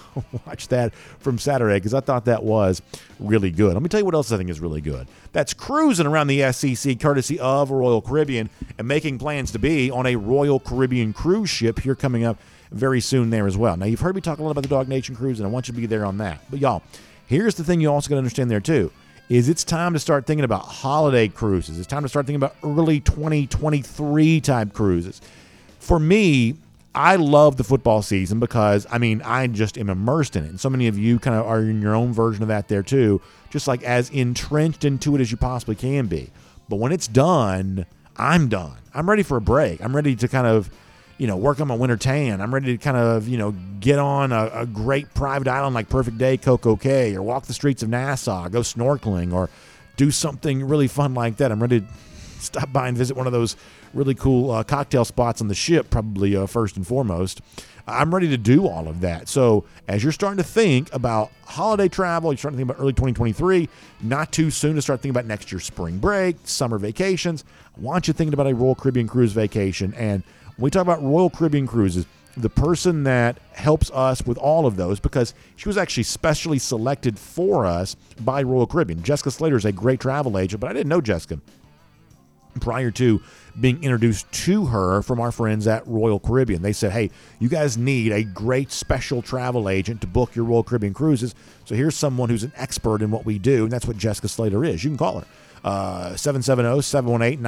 watch that from Saturday because I thought that was really good. Let me tell you what else I think is really good. That's cruising around the SEC courtesy of Royal Caribbean and making plans to be on a Royal Caribbean cruise ship here coming up very soon there as well. Now, you've heard me talk a lot about the Dog Nation cruise, and I want you to be there on that. But, y'all, here's the thing you also got to understand there, too is it's time to start thinking about holiday cruises. It's time to start thinking about early 2023 type cruises. For me, I love the football season because I mean I just am immersed in it, and so many of you kind of are in your own version of that there too, just like as entrenched into it as you possibly can be. But when it's done, I'm done. I'm ready for a break. I'm ready to kind of, you know, work on my winter tan. I'm ready to kind of, you know, get on a, a great private island like Perfect Day, Coco Cay, or walk the streets of Nassau, go snorkeling, or do something really fun like that. I'm ready to stop by and visit one of those really cool uh, cocktail spots on the ship, probably uh, first and foremost. I'm ready to do all of that. So, as you're starting to think about holiday travel, you're starting to think about early 2023, not too soon to start thinking about next year's spring break, summer vacations. I want you thinking about a Royal Caribbean cruise vacation. And when we talk about Royal Caribbean cruises, the person that helps us with all of those because she was actually specially selected for us by Royal Caribbean. Jessica Slater is a great travel agent, but I didn't know Jessica prior to being introduced to her from our friends at Royal Caribbean. They said, hey, you guys need a great special travel agent to book your Royal Caribbean cruises. So here's someone who's an expert in what we do, and that's what Jessica Slater is. You can call her. Uh, 770-718-9147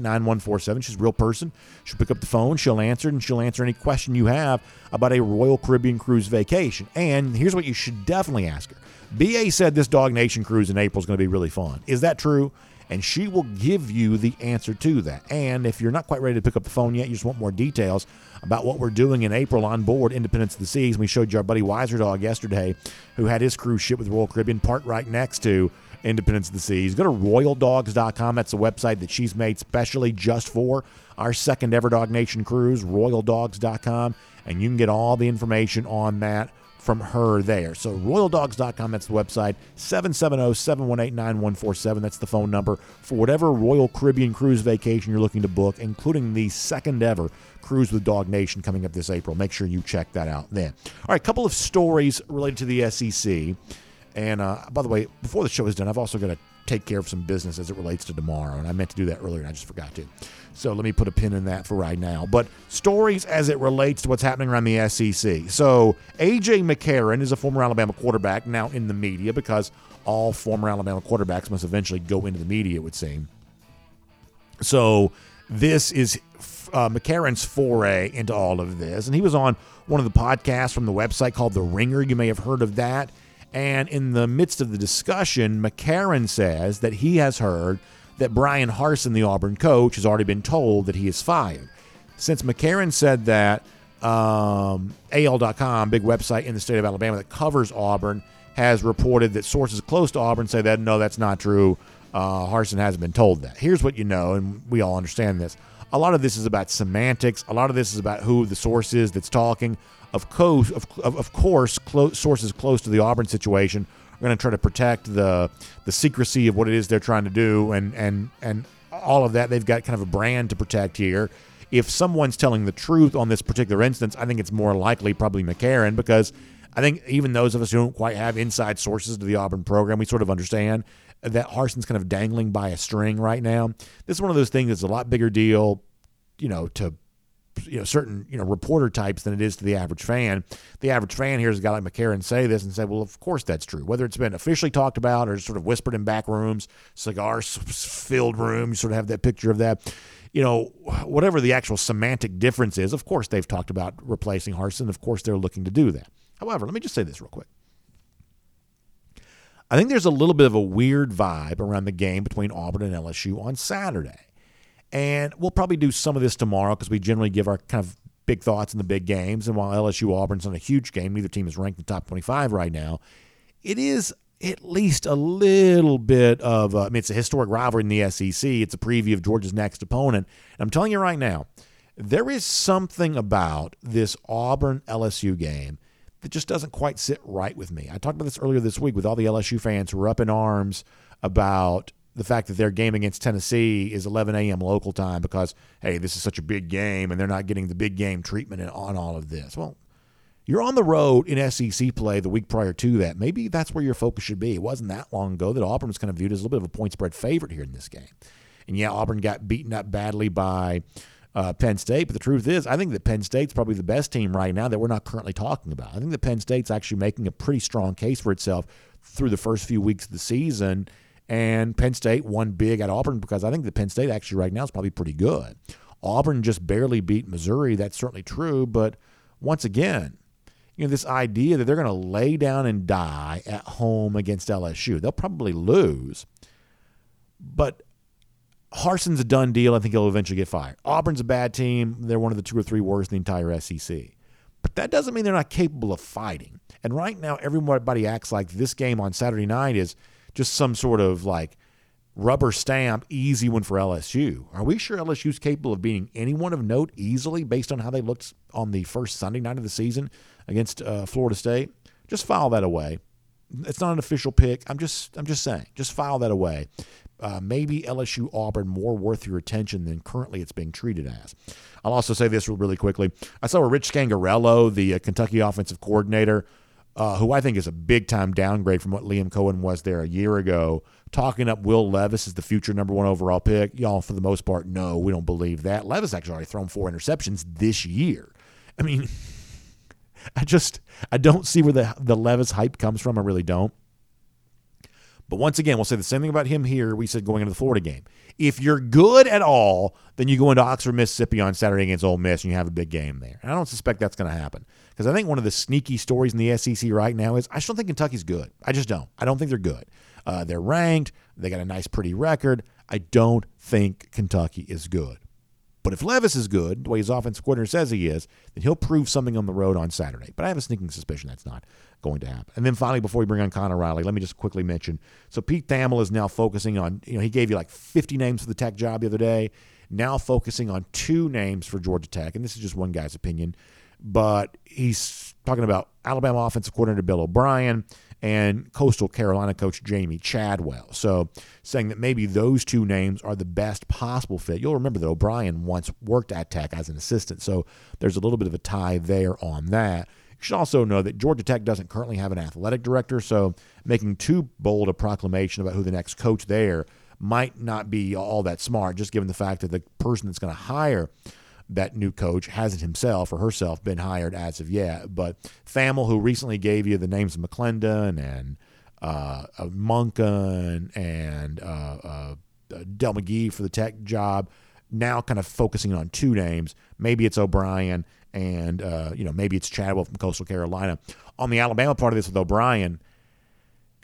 770-718-9147 she's a real person. She'll pick up the phone. She'll answer and she'll answer any question you have about a royal caribbean cruise vacation. And here's what you should definitely ask her. Ba said this dog nation cruise in april is going to be really fun. Is that true? And she will give you the answer to that. And if you're not quite ready to pick up the phone yet, you just want more details about what we're doing in April on board Independence of the Seas. We showed you our buddy Wiser Dog yesterday, who had his cruise ship with Royal Caribbean parked right next to Independence of the Seas. Go to royaldogs.com. That's the website that she's made specially just for our second ever Dog Nation cruise, royaldogs.com. And you can get all the information on that from her there. So royaldogs.com, that's the website. 770-718-9147, that's the phone number for whatever Royal Caribbean cruise vacation you're looking to book, including the second ever cruise with Dog Nation coming up this April. Make sure you check that out then. All right, a couple of stories related to the SEC. And uh, by the way, before the show is done, I've also got to take care of some business as it relates to tomorrow. And I meant to do that earlier and I just forgot to. So let me put a pin in that for right now. But stories as it relates to what's happening around the SEC. So AJ McCarron is a former Alabama quarterback now in the media because all former Alabama quarterbacks must eventually go into the media, it would seem. So this is uh, McCarron's foray into all of this. And he was on one of the podcasts from the website called The Ringer. You may have heard of that. And in the midst of the discussion, McCarron says that he has heard that Bryan Harsin, the Auburn coach, has already been told that he is fired. Since McCarron said that, um, AL.com, big website in the state of Alabama that covers Auburn, has reported that sources close to Auburn say that no, that's not true. Uh, Harsin hasn't been told that. Here's what you know, and we all understand this. A lot of this is about semantics. A lot of this is about who the source is that's talking. Of course, of, of course, sources close to the Auburn situation are going to try to protect the the secrecy of what it is they're trying to do, and and and all of that. They've got kind of a brand to protect here. If someone's telling the truth on this particular instance, I think it's more likely probably McCarron because I think even those of us who don't quite have inside sources to the Auburn program, we sort of understand that Harsin's kind of dangling by a string right now. This is one of those things that's a lot bigger deal, you know, to you know certain you know reporter types than it is to the average fan. The average fan hears a guy like McCarron say this and say, "Well, of course that's true." Whether it's been officially talked about or sort of whispered in back rooms, cigar-filled rooms, you sort of have that picture of that. You know, whatever the actual semantic difference is, of course they've talked about replacing Harsin. Of course they're looking to do that. However, let me just say this real quick. I think there's a little bit of a weird vibe around the game between Auburn and LSU on Saturday. And we'll probably do some of this tomorrow because we generally give our kind of big thoughts in the big games. And while LSU Auburn's not a huge game, neither team is ranked in the top 25 right now. It is at least a little bit of, I mean, it's a historic rivalry in the SEC. It's a preview of Georgia's next opponent. And I'm telling you right now, there is something about this Auburn LSU game that just doesn't quite sit right with me. I talked about this earlier this week with all the LSU fans who were up in arms about the fact that their game against Tennessee is 11 a.m. local time because, hey, this is such a big game and they're not getting the big game treatment on all of this. Well, you're on the road in SEC play the week prior to that. Maybe that's where your focus should be. It wasn't that long ago that Auburn was kind of viewed as a little bit of a point spread favorite here in this game. And yeah, Auburn got beaten up badly by uh, Penn State. But the truth is, I think that Penn State's probably the best team right now that we're not currently talking about. I think that Penn State's actually making a pretty strong case for itself through the first few weeks of the season. And Penn State won big at Auburn because I think the Penn State actually right now is probably pretty good. Auburn just barely beat Missouri. That's certainly true. But once again, you know, this idea that they're going to lay down and die at home against LSU, they'll probably lose. But Harsin's a done deal. I think he'll eventually get fired. Auburn's a bad team. They're one of the two or three worst in the entire SEC. But that doesn't mean they're not capable of fighting. And right now, everybody acts like this game on Saturday night is just some sort of like rubber stamp, easy one for LSU. Are we sure LSU's capable of beating anyone of note easily based on how they looked on the first Sunday night of the season against uh, Florida State? Just file that away. It's not an official pick. I'm just I'm just saying. Just file that away. Uh, maybe LSU Auburn more worth your attention than currently it's being treated as. I'll also say this really quickly. I saw a Rich Scangarello, the uh, Kentucky offensive coordinator, uh, who I think is a big time downgrade from what Liam Coen was there a year ago, talking up Will Levis as the future number one overall pick. Y'all, for the most part, no, we don't believe that. Levis actually already thrown four interceptions this year. I mean, [LAUGHS] I just I don't see where the the Levis hype comes from. I really don't. But once again, we'll say the same thing about him here. We said going into the Florida game. If you're good at all, then you go into Oxford, Mississippi on Saturday against Ole Miss and you have a big game there. And I don't suspect that's going to happen because I think one of the sneaky stories in the SEC right now is I just don't think Kentucky's good. I just don't. I don't think they're good. Uh, they're ranked. They got a nice, pretty record. I don't think Kentucky is good. But if Levis is good, the way his offensive coordinator says he is, then he'll prove something on the road on Saturday. But I have a sneaking suspicion that's not going to happen. And then finally, before we bring on Connor Riley, let me just quickly mention. So Pete Thamel is now focusing on, you know, he gave you like 50 names for the Tech job the other day, now focusing on two names for Georgia Tech. And this is just one guy's opinion. But he's talking about Alabama offensive coordinator Bill O'Brien and Coastal Carolina coach Jamey Chadwell. So saying that maybe those two names are the best possible fit. You'll remember that O'Brien once worked at Tech as an assistant, so there's a little bit of a tie there on that. You should also know that Georgia Tech doesn't currently have an athletic director, so making too bold a proclamation about who the next coach there might not be all that smart, just given the fact that the person that's going to hire that new coach hasn't himself or herself been hired as of yet. But Thamel, who recently gave you the names of McClendon and uh, Monken and uh, uh, Dell McGee for the tech job, now kind of focusing on two names. Maybe it's O'Brien and uh, you know maybe it's Chadwell from Coastal Carolina. On the Alabama part of this with O'Brien,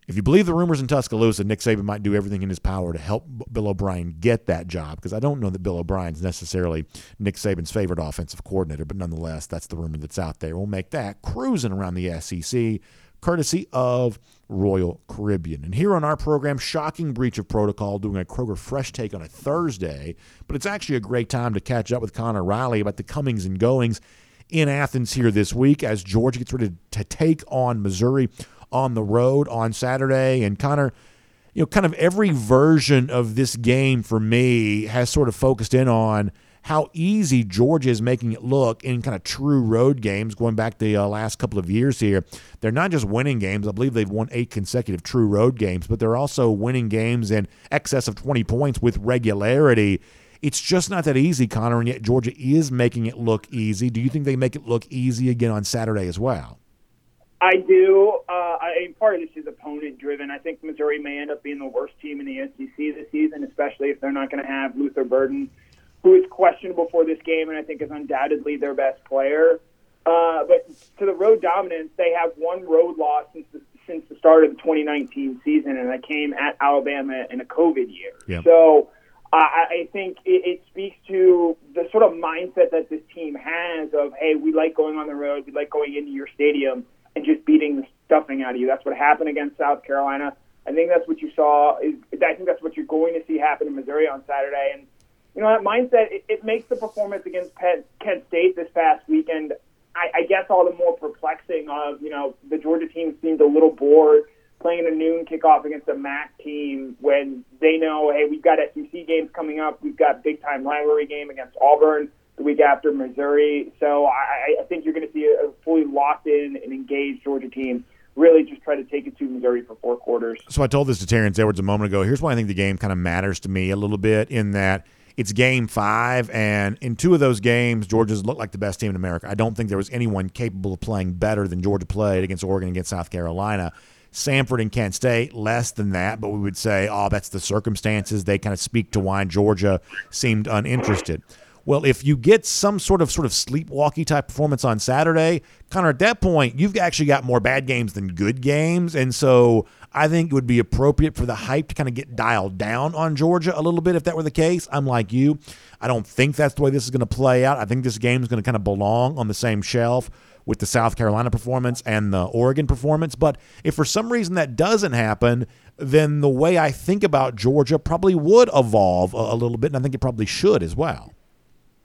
if you believe the rumors in Tuscaloosa, Nick Saban might do everything in his power to help Bill O'Brien get that job because I don't know that Bill O'Brien's necessarily Nick Saban's favorite offensive coordinator, but nonetheless, that's the rumor that's out there. We'll make that cruising around the SEC courtesy of Royal Caribbean. And here on our program, shocking breach of protocol, doing a Kroger Fresh Take on a Thursday, but it's actually a great time to catch up with Connor Riley about the comings and goings in Athens here this week as Georgia gets ready to take on Missouri on the road on Saturday. And Connor, you know, kind of every version of this game for me has sort of focused in on how easy Georgia is making it look in kind of true road games going back the uh, last couple of years here. They're not just winning games. I believe they've won eight consecutive true road games, but they're also winning games in excess of 20 points with regularity. It's just not that easy, Connor, and yet Georgia is making it look easy. Do you think they make it look easy again on Saturday as well? I do. Uh, I, in part of this is opponent driven. I think Missouri may end up being the worst team in the SEC this season, especially if they're not going to have Luther Burden, who is questionable for this game, and I think is undoubtedly their best player. Uh, but to the road dominance, they have one road loss since the, since the start of the 2019 season, and that came at Alabama in a COVID year. Yep. So uh, I think it, it speaks to the sort of mindset that this team has of, hey, we like going on the road, we like going into your stadium and just beating the stuffing out of you. That's what happened against South Carolina. I think that's what you saw. Is I think that's what you're going to see happen in Missouri on Saturday. And you know that mindset it, it makes the performance against Penn, Kent State this past weekend. I, I guess all the more perplexing. Of you know the Georgia team seemed a little bored playing a noon kickoff against a MAC team when they know, hey, we've got SEC games coming up. We've got big time rivalry game against Auburn the week after Missouri. So I, I think you're going to see a, fully locked in and engaged Georgia team really just try to take it to Missouri for four quarters. So I told this to Terrence Edwards a moment ago. Here's why I think the game kind of matters to me a little bit in that it's game five, and in two of those games, Georgia's looked like the best team in America. I don't think there was anyone capable of playing better than Georgia played against Oregon, against South Carolina. Samford and Kent State, less than that, but we would say, oh, that's the circumstances. They kind of speak to why Georgia seemed uninterested. Well, if you get some sort of sort of sleepwalky type performance on Saturday, Connor, at that point, you've actually got more bad games than good games. And so I think it would be appropriate for the hype to kind of get dialed down on Georgia a little bit if that were the case. I'm like you. I don't think that's the way this is going to play out. I think this game is going to kind of belong on the same shelf with the South Carolina performance and the Oregon performance. But if for some reason that doesn't happen, then the way I think about Georgia probably would evolve a, a little bit, and I think it probably should as well.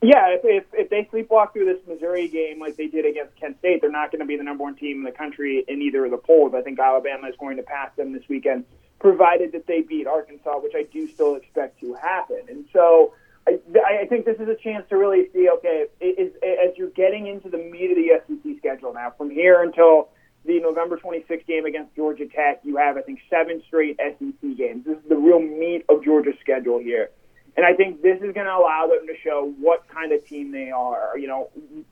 Yeah, if, if, if they sleepwalk through this Missouri game like they did against Kent State, they're not going to be the number one team in the country in either of the polls. I think Alabama is going to pass them this weekend, provided that they beat Arkansas, which I do still expect to happen. And so I, I think this is a chance to really see, okay, is, as you're getting into the meat of the SEC schedule now, from here until the November 26th game against Georgia Tech, you have, I think, seven straight SEC games. This is the real meat of Georgia's schedule here. And I think this is going to allow them to show what kind of team they are. You know,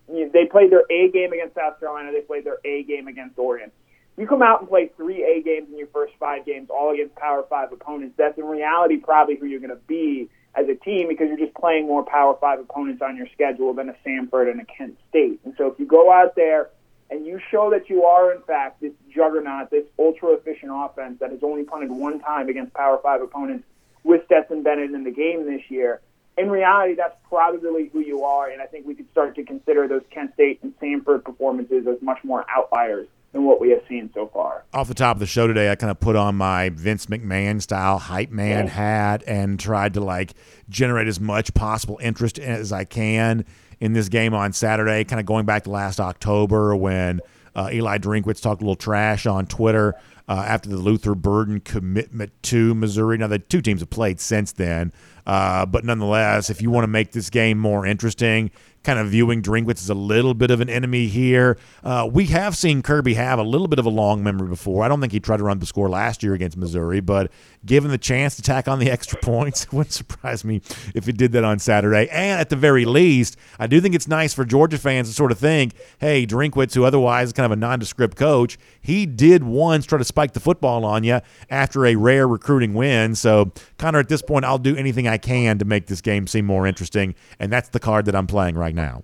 they played their A game against South Carolina. They played their A game against Oregon. You come out and play three A games in your first five games, all against Power Five opponents. That's in reality probably who you're going to be as a team because you're just playing more Power Five opponents on your schedule than a Samford and a Kent State. And so if you go out there and you show that you are in fact this juggernaut, this ultra efficient offense that has only punted one time against Power Five opponents with Stetson Bennett in the game this year. In reality, that's probably who you are, and I think we could start to consider those Kent State and Samford performances as much more outliers than what we have seen so far. Off the top of the show today, I kind of put on my Vince McMahon style hype man yeah. hat and tried to like generate as much possible interest as I can in this game on Saturday. Kind of going back to last October when uh, Eli Drinkwitz talked a little trash on Twitter uh, after the Luther Burden commitment to Missouri. Now, the two teams have played since then, uh, but nonetheless, if you want to make this game more interesting, kind of viewing Drinkwitz as a little bit of an enemy here. Uh, we have seen Kirby have a little bit of a long memory before. I don't think he tried to run the score last year against Missouri, but given the chance to tack on the [LAUGHS] extra points, [LAUGHS] it wouldn't surprise me if he did that on Saturday. And at the very least, I do think it's nice for Georgia fans to sort of think, hey, Drinkwitz, who otherwise is kind of a nondescript coach, he did once try to spike the football on you after a rare recruiting win. So, Connor, at this point, I'll do anything I can to make this game seem more interesting, and that's the card that I'm playing right now.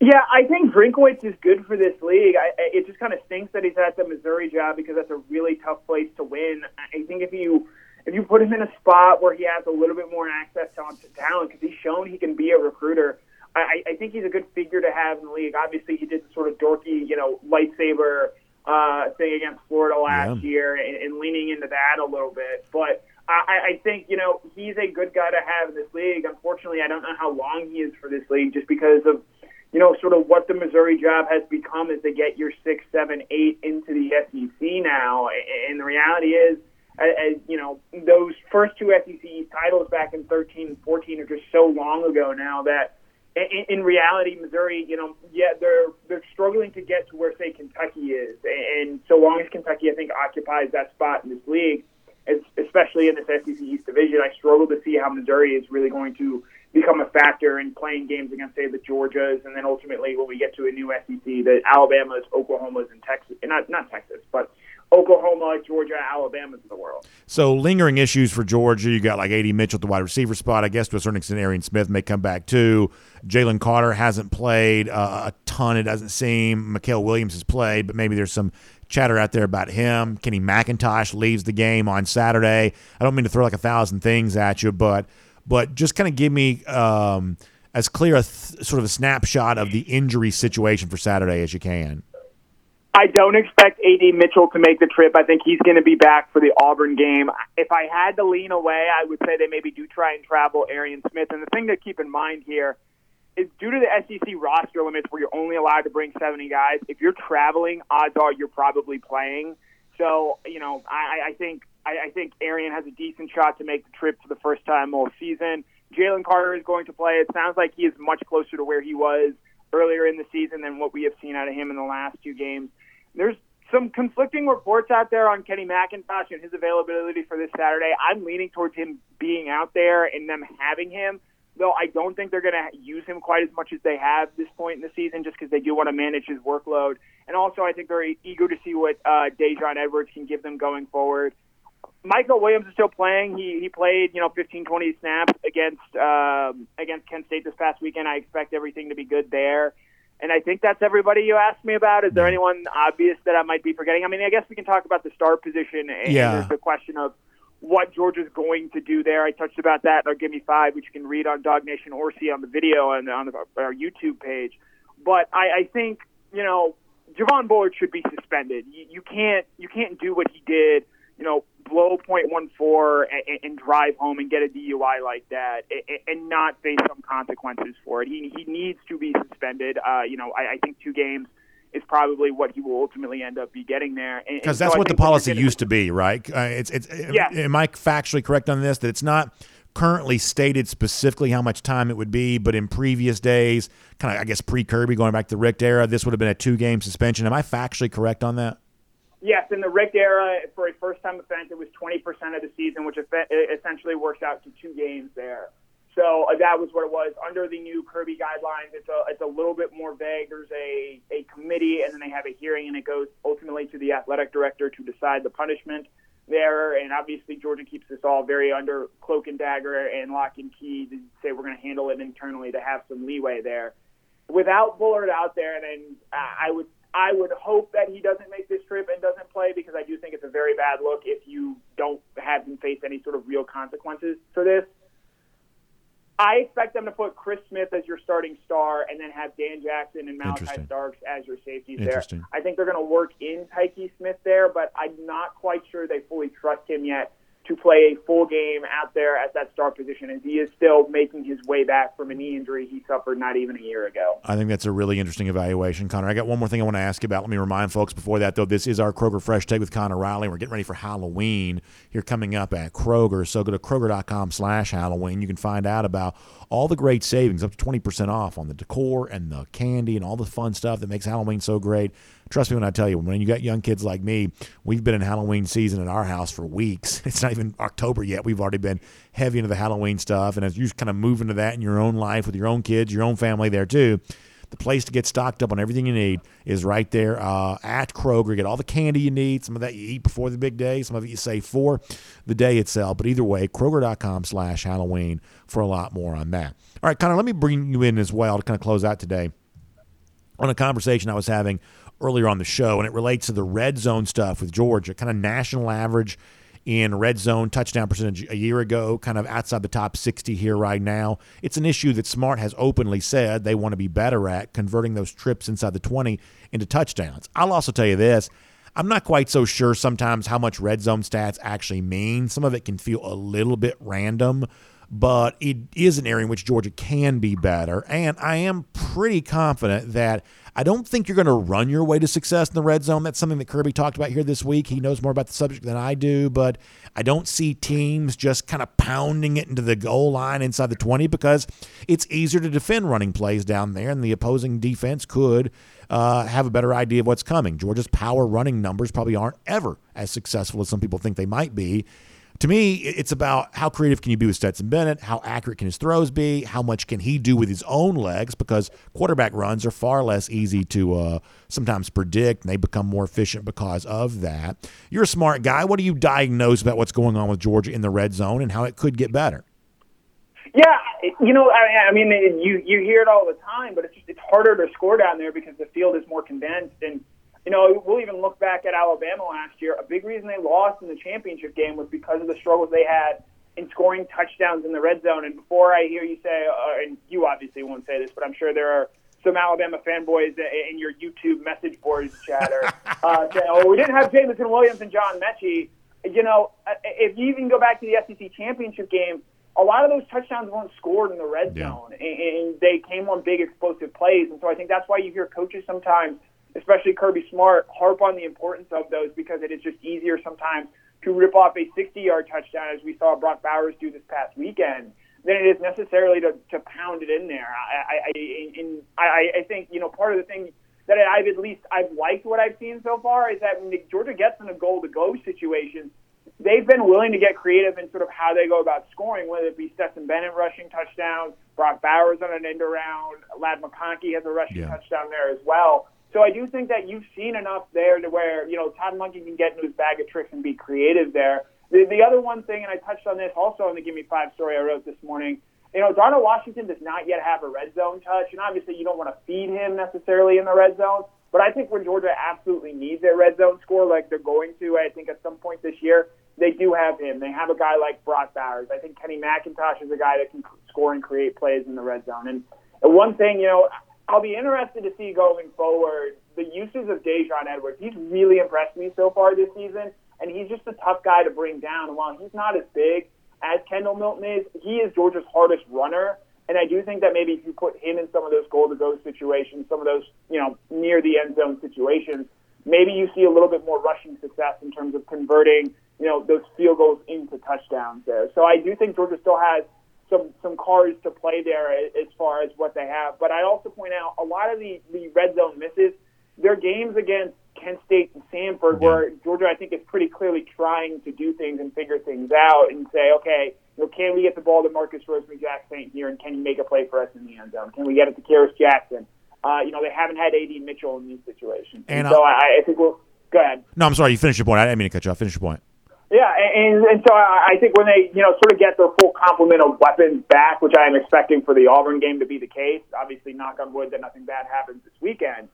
Yeah, I think Drinkwitz is good for this league. I, it just kind of stinks that he's at the Missouri job because that's a really tough place to win. I think if you if you put him in a spot where he has a little bit more access to talent, because he's shown he can be a recruiter, I, I think he's a good figure to have in the league. Obviously, he did the sort of dorky, you know, lightsaber uh, thing against Florida last yeah. year and, and leaning into that a little bit, but. I, I think you know he's a good guy to have in this league. Unfortunately, I don't know how long he is for this league, just because of you know sort of what the Missouri job has become as they get your six, seven, eight into the SEC now. And the reality is, as, you know, those first two SEC titles back in 13 and 14 are just so long ago now that. In, in reality, Missouri, you know, yeah, they're they're struggling to get to where say Kentucky is, and so long as Kentucky, I think, occupies that spot in this league, especially in this SEC East division, I struggle to see how Missouri is really going to become a factor in playing games against, say, the Georgias, and then ultimately when we get to a new SEC, the Alabamas, Oklahomas, and Texas, not not Texas, but Oklahoma, Georgia, Alabama's of the world. So lingering issues for Georgia. You got like A.D. Mitchell at the wide receiver spot. I guess to a certain extent, Arian Smith may come back too. Jalen Carter hasn't played uh, a ton. It doesn't seem. Mykel Williams has played, but maybe there's some chatter out there about him. Kenny McIntosh leaves the game on Saturday. I don't mean to throw like a thousand things at you, but but just kind of give me um, as clear a th- sort of a snapshot of the injury situation for Saturday as you can. I don't expect AD Mitchell to make the trip. I think he's going to be back for the Auburn game. If I had to lean away, I would say they maybe do try and travel Arian Smith. And the thing to keep in mind here due to the SEC roster limits where you're only allowed to bring 70 guys, if you're traveling, odds are you're probably playing. So, you know, I, I think I, I think Arian has a decent shot to make the trip for the first time all season. Jalen Carter is going to play. It sounds like he is much closer to where he was earlier in the season than what we have seen out of him in the last two games. There's some conflicting reports out there on Kenny McIntosh and his availability for this Saturday. I'm leaning towards him being out there and them having him though I don't think they're going to use him quite as much as they have this point in the season, just because they do want to manage his workload. And also, I think they're eager to see what uh, Daijun Edwards can give them going forward. Mykel Williams is still playing. He he played you know 15, 20 snaps against um, against Kent State this past weekend. I expect everything to be good there. And I think that's everybody you asked me about. Is there anyone obvious that I might be forgetting? I mean, I guess we can talk about the start position. And Yeah. There's the question of what Georgia's going to do there. I touched about that in our Give Me Five, which you can read on Dog Nation or see on the video and on our YouTube page. But I, I think you know Javon Bullard should be suspended. You, you can't you can't do what he did. You know, blow point one four and, and drive home and get a DUI like that, and, and not face some consequences for it. He he needs to be suspended. Uh, you know, I, I think two games is probably what he will ultimately end up be getting there. Because that's I what the think what you're policy used to be, right? Uh, it's it's. Yeah. Am I factually correct on this? That it's not currently stated specifically how much time it would be, but in previous days, kind of I guess pre Kirby going back to the Richt era, this would have been a two game suspension. Am I factually correct on that? Yes, in the Richt era, for a first-time offense, it was 20% of the season, which essentially works out to two games there. So uh, that was what it was. Under the new Kirby guidelines, it's a it's a little bit more vague. There's a a committee, and then they have a hearing, and it goes ultimately to the athletic director to decide the punishment there. And obviously, Georgia keeps this all very under cloak and dagger and lock and key to say we're going to handle it internally to have some leeway there. Without Bullard out there, then I I would I would hope that he doesn't make this trip and doesn't play because I do think it's a very bad look if you don't have him face any sort of real consequences for this. I expect them to put Chris Smith as your starting star and then have Dan Jackson and Malaki. Starks as your safeties there. I think they're going to work in Tykee Smith there, but I'm not quite sure they fully trust him yet to play a full game out there at that star position as he is still making his way back from a knee injury he suffered not even a year ago. I think that's a really interesting evaluation, Connor. I got one more thing I want to ask you about. Let me remind folks before that, though, this is our Kroger Fresh Take with Connor Riley. We're getting ready for Halloween here coming up at Kroger. So go to Kroger.com slash Halloween. You can find out about all the great savings, up to 20% off on the decor and the candy and all the fun stuff that makes Halloween so great. Trust me when I tell you, when you got young kids like me, we've been in Halloween season in our house for weeks. [LAUGHS] It's not even October yet. We've already been heavy into the Halloween stuff. And as you kind of move into that in your own life with your own kids, your own family there too, the place to get stocked up on everything you need is right there uh, at Kroger. Get all the candy you need. Some of that you eat before the big day. Some of it you save for the day itself. But either way, Kroger.com slash Halloween for a lot more on that. All right, Connor, let me bring you in as well to kind of close out today on a conversation I was having earlier on the show, and it relates to the red zone stuff with Georgia, kind of national average in red zone touchdown percentage a year ago, kind of outside the top 60 here right now. It's an issue that Smart has openly said they want to be better at converting those trips inside the 20 into touchdowns. I'll also tell you this. I'm not quite so sure sometimes how much red zone stats actually mean. Some of it can feel a little bit random, but it is an area in which Georgia can be better. And I am pretty confident that I don't think you're going to run your way to success in the red zone. That's something that Kirby talked about here this week. He knows more about the subject than I do, but I don't see teams just kind of pounding it into the goal line inside the 20 because it's easier to defend running plays down there, and the opposing defense could uh, have a better idea of what's coming. Georgia's power running numbers probably aren't ever as successful as some people think they might be. To me, it's about how creative can you be with Stetson Bennett? How accurate can his throws be? How much can he do with his own legs? Because quarterback runs are far less easy to uh, sometimes predict, and they become more efficient because of that. You're a smart guy. What do you diagnose about what's going on with Georgia in the red zone and how it could get better? Yeah, you know, I, I mean, you you hear it all the time, but it's just, it's harder to score down there because the field is more condensed. And you know, we'll even look back at Alabama last year. A big reason they lost in the championship game was because of the struggles they had in scoring touchdowns in the red zone. And before I hear you say, uh, and you obviously won't say this, but I'm sure there are some Alabama fanboys in your YouTube message boards chatter [LAUGHS] uh, saying, "Oh, we didn't have Jameson Williams and John Metchie." You know, uh, if you even go back to the SEC championship game, a lot of those touchdowns weren't scored in the red Yeah. zone, and, and they came on big explosive plays. And so I think that's why you hear coaches sometimes, especially Kirby Smart, harp on the importance of those because it is just easier sometimes to rip off a 60-yard touchdown, as we saw Brock Bowers do this past weekend, than it is necessarily to, to pound it in there. I, I, I, and I, I think you know part of the thing that I've at least I've liked what I've seen so far is that when Georgia gets in a goal-to-go situation, they've been willing to get creative in sort of how they go about scoring, whether it be Stetson Bennett rushing touchdowns, Brock Bowers on an end around, Ladd McConkey has a rushing Yeah. touchdown there as well. So I do think that you've seen enough there to where, you know, Todd Monken can get into his bag of tricks and be creative there. The, the other one thing, and I touched on this also in the Give Me Five story I wrote this morning, you know, Darnell Washington does not yet have a red zone touch, and obviously you don't want to feed him necessarily in the red zone. But I think when Georgia absolutely needs a red zone score, like they're going to, I think at some point this year, they do have him. They have a guy like Brock Bowers. I think Kenny McIntosh is a guy that can score and create plays in the red zone. And, and one thing, you know, I'll be interested to see going forward the uses of Daijun Edwards. He's really impressed me so far this season, and he's just a tough guy to bring down. While he's not as big as Kendall Milton is, he is Georgia's hardest runner. And I do think that maybe if you put him in some of those goal to go situations, some of those, you know, near the end zone situations, maybe you see a little bit more rushing success in terms of converting, you know, those field goals into touchdowns there. So I do think Georgia still has some some cards to play there as far as what they have. But I also point out a lot of the, the red zone misses, they're games against Kent State and Samford where Georgia I think is pretty clearly trying to do things and figure things out and say, okay, you know, can we get the ball to Marcus Rosemy-Jackson here and can he make a play for us in the end zone? Can we get it to Kearis Jackson? Uh, you know, they haven't had AD Mitchell in these situations. And so I, I think we'll go ahead. No, I'm sorry. You finished your point. I didn't mean to cut you off. Finish your point. Yeah, and, and so I think when they, you know, sort of get their full complement of weapons back, which I am expecting for the Auburn game to be the case, obviously, knock on wood that nothing bad happens this weekend.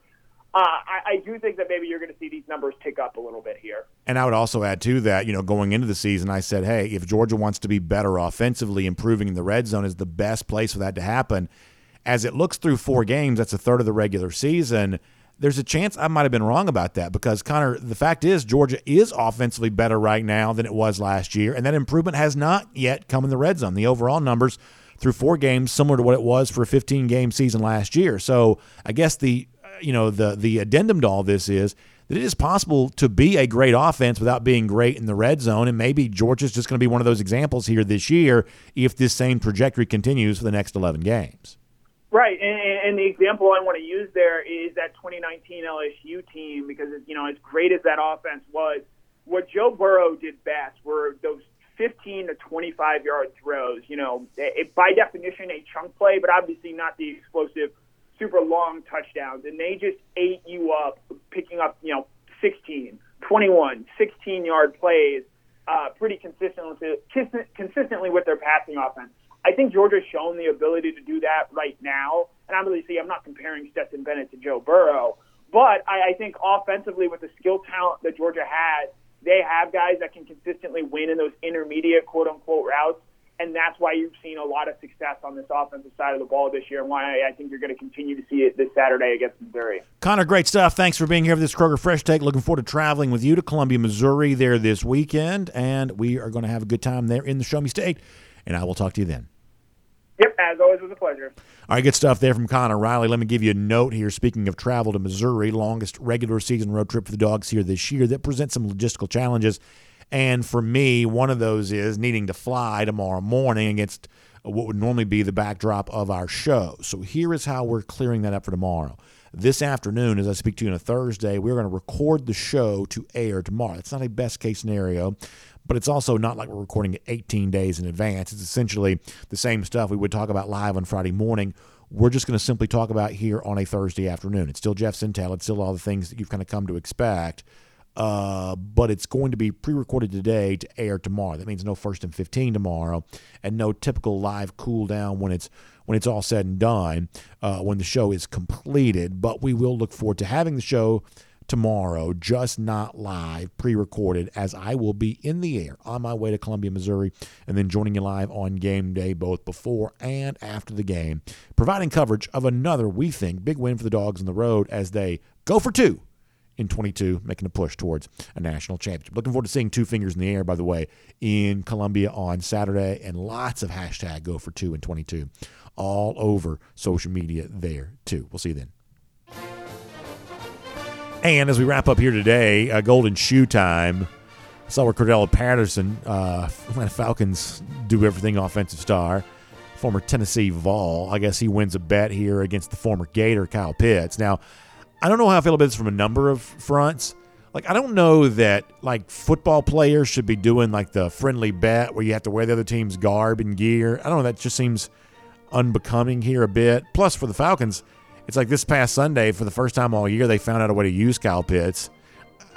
Uh, I, I do think that maybe you're going to see these numbers tick up a little bit here. And I would also add to that, you know, going into the season, I said, hey, if Georgia wants to be better offensively, improving in the red zone is the best place for that to happen. As it looks through four games, that's a third of the regular season. There's a chance I might have been wrong about that because Connor, the fact is Georgia is offensively better right now than it was last year, and that improvement has not yet come in the red zone. The overall numbers through four games similar to what it was for a 15 game season last year. So I guess the uh, you know the the addendum to all this is that it is possible to be a great offense without being great in the red zone, and maybe Georgia's just going to be one of those examples here this year if this same trajectory continues for the next 11 games. Right, and, and- the example I want to use there is that 2019 LSU team because you know as great as that offense was, what Joe Burrow did best were those 15 to 25 yard throws. You know, it, by definition a chunk play, but obviously not the explosive, super long touchdowns, and they just ate you up, picking up you know 16, 21, 16 yard plays uh, pretty consistently consistently with their passing offense. I think Georgia's shown the ability to do that right now. And obviously, I'm not comparing Stetson Bennett to Joe Burrow, but I, I think offensively, with the skill talent that Georgia has, they have guys that can consistently win in those intermediate quote unquote routes. And that's why you've seen a lot of success on this offensive side of the ball this year, and why I think you're going to continue to see it this Saturday against Missouri. Connor, great stuff. Thanks for being here for this Kroger Fresh Take. Looking forward to traveling with you to Columbia, Missouri there this weekend, and we are going to have a good time there in the Show Me State. And I will talk to you then. Yep, as always, it was a pleasure. All right, good stuff there from Connor Riley. Let me give you a note here. Speaking of travel to Missouri, longest regular season road trip for the dogs here this year that presents some logistical challenges. And for me, one of those is needing to fly tomorrow morning against what would normally be the backdrop of our show. So here is how we're clearing that up for tomorrow. This afternoon, as I speak to you on a Thursday, we're going to record the show to air tomorrow. It's not a best case scenario, but it's also not like we're recording it 18 days in advance. It's essentially the same stuff we would talk about live on Friday morning. We're just going to simply talk about here on a Thursday afternoon. It's still Jeff Sentell. It's still all the things that you've kind of come to expect. Uh, but it's going to be pre-recorded today to air tomorrow. That means no first and fifteen tomorrow, and no typical live cool down when it's when it's all said and done. Uh, when the show is completed, but we will look forward to having the show tomorrow, just not live, pre-recorded, as I will be in the air on my way to Columbia, Missouri, and then joining you live on game day, both before and after the game, providing coverage of another, we think, big win for the dogs on the road as they go for two in 22, making a push towards a national championship. Looking forward to seeing two fingers in the air, by the way, in Columbia on Saturday, and lots of hashtag go for two in 22 all over social media there, too. We'll see you then. And as we wrap up here today, uh, Golden Shoe Time. I saw where Cordarrelle Patterson, uh, [LAUGHS] Atlanta Falcons, do everything offensive star. Former Tennessee Vol. I guess he wins a bet here against the former Gator, Kyle Pitts. Now, I don't know how I feel about this from a number of fronts. like I don't know that like football players should be doing like the friendly bet where you have to wear the other team's garb and gear. I don't know. That just seems unbecoming here a bit. Plus, for the Falcons, it's like this past Sunday for the first time all year they found out a way to use Kyle Pitts.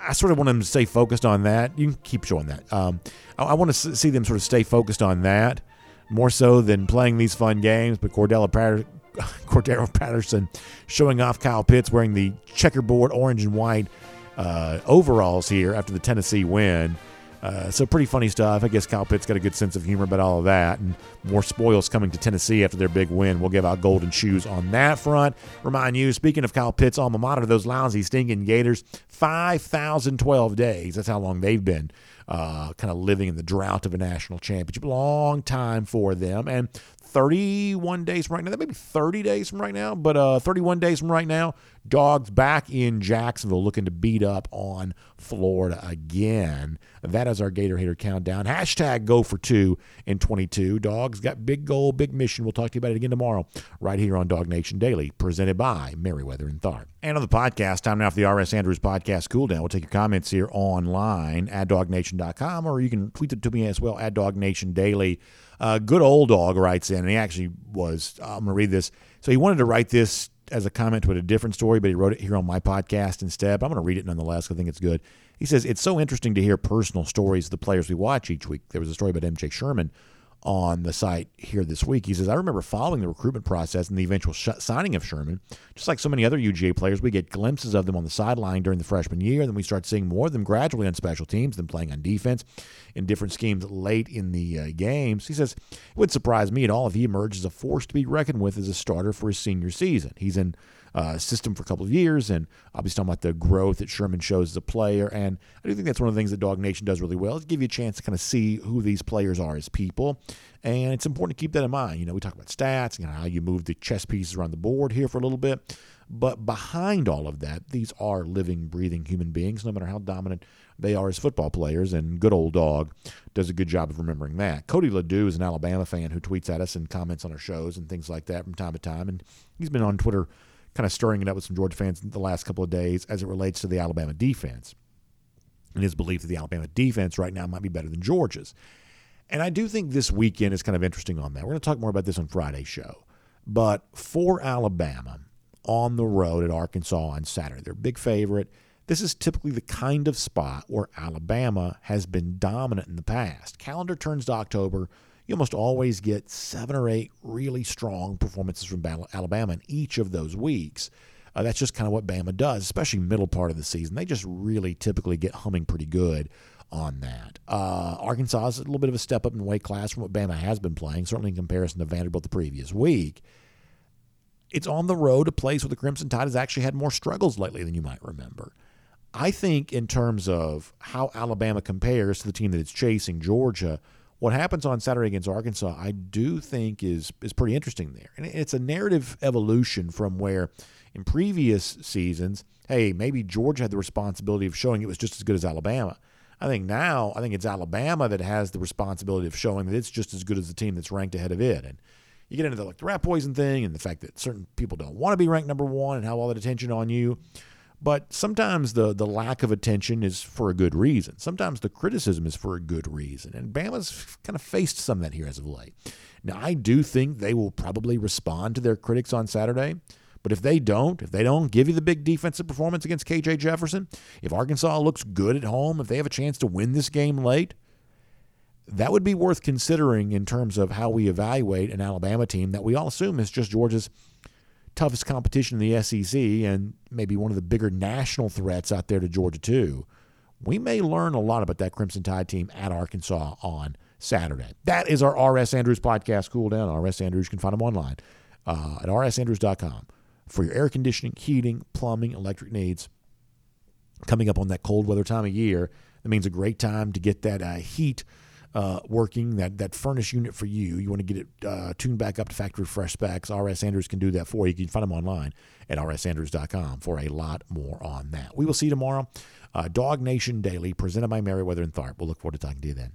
I sort of want them to stay focused on that. You can keep showing that. Um, I, I, want to see them sort of stay focused on that more so than playing these fun games. But Cordella Patter- [LAUGHS] Cordarrelle Patterson showing off Kyle Pitts wearing the checkerboard orange and white uh, overalls here after the Tennessee win. Uh, so pretty funny stuff. I guess Kyle Pitts got a good sense of humor about all of that, and more spoils coming to Tennessee after their big win. We'll give out golden shoes on that front. Remind you, speaking of Kyle Pitts' alma mater, those lousy stinking Gators, five thousand twelve days. That's how long they've been uh, kind of living in the drought of a national championship. Long time for them, and 31 days from right now, that may be 30 days from right now, but uh, 31 days from right now, Dogs back in Jacksonville looking to beat up on Florida again. That is our Gator Hater countdown. Hashtag go for two in 22. Dogs got big goal, big mission. We'll talk to you about it again tomorrow, right here on Dog Nation Daily, presented by Meriwether and Tharp. And on the podcast, time now for the RS Andrews podcast cool down. We'll take your comments here online at dawgnation.com, or you can tweet it to me as well at Dog Nation Daily. Uh, good old dog writes in, and he actually was. I'm going to read this. So he wanted to write this as a comment to a different story, but he wrote it here on my podcast instead. But I'm going to read it nonetheless. I think it's good. He says it's so interesting to hear personal stories of the players we watch each week. There was a story about MJ Sherman on the site here this week. He says, I remember following the recruitment process and the eventual sh- signing of Sherman. Just like so many other UGA players, we get glimpses of them on the sideline during the freshman year. Then we start seeing more of them gradually on special teams, then playing on defense in different schemes late in the uh, games. He says, It would surprise me at all if he emerges as a force to be reckoned with as a starter for his senior season. He's in uh, system for a couple of years, and obviously talking about the growth that Sherman shows as a player. And I do think that's one of the things that Dog Nation does really well is give you a chance to kind of see who these players are as people. And it's important to keep that in mind. You know, we talk about stats and how you move the chess pieces around the board here for a little bit. But behind all of that, these are living, breathing human beings, no matter how dominant they are as football players. And good old dog does a good job of remembering that. Cody Ledoux is an Alabama fan who tweets at us and comments on our shows and things like that from time to time. And he's been on Twitter kind of stirring it up with some Georgia fans the last couple of days as it relates to the Alabama defense and his belief that the Alabama defense right now might be better than Georgia's. And I do think this weekend is kind of interesting on that. We're going to talk more about this on Friday's show. But for Alabama on the road at Arkansas on Saturday, they're big favorite. This is typically the kind of spot where Alabama has been dominant in the past. Calendar turns to October you almost always get seven or eight really strong performances from Alabama in each of those weeks. Uh, that's just kind of what Bama does, especially middle part of the season. They just really typically get humming pretty good on that. Uh, Arkansas is a little bit of a step up in weight class from what Bama has been playing, certainly in comparison to Vanderbilt the previous week. It's on the road, a place where the Crimson Tide has actually had more struggles lately than you might remember. I think, in terms of how Alabama compares to the team that is chasing Georgia, what happens on Saturday against Arkansas, I do think is is pretty interesting there, and it's a narrative evolution from where in previous seasons, hey, maybe Georgia had the responsibility of showing it was just as good as Alabama. I think now, I think it's Alabama that has the responsibility of showing that it's just as good as the team that's ranked ahead of it, and you get into the like the rat poison thing and the fact that certain people don't want to be ranked number one and have all that attention on you. But sometimes the, the lack of attention is for a good reason. Sometimes the criticism is for a good reason. And Bama's kind of faced some of that here as of late. Now, I do think they will probably respond to their critics on Saturday. But if they don't, if they don't give you the big defensive performance against KJ Jefferson, if Arkansas looks good at home, if they have a chance to win this game late, that would be worth considering in terms of how we evaluate an Alabama team that we all assume is just Georgia's toughest competition in the SEC and maybe one of the bigger national threats out there to Georgia, too. We may learn a lot about that Crimson Tide team at Arkansas on Saturday. That is our R.S. Andrews podcast, Cool Down. R.S. Andrews, you can find them online uh, at rsandrews.com for your air conditioning, heating, plumbing, electric needs. Coming up on that cold weather time of year, that means a great time to get that uh, heat uh, working, that, that furnace unit for you. You want to get it uh, tuned back up to factory fresh specs. RS Andrews can do that for you. You can find them online at rsandrews.com for a lot more on that. We will see you tomorrow. Uh, Dog Nation Daily, presented by Meriwether and Tharp. We'll look forward to talking to you then.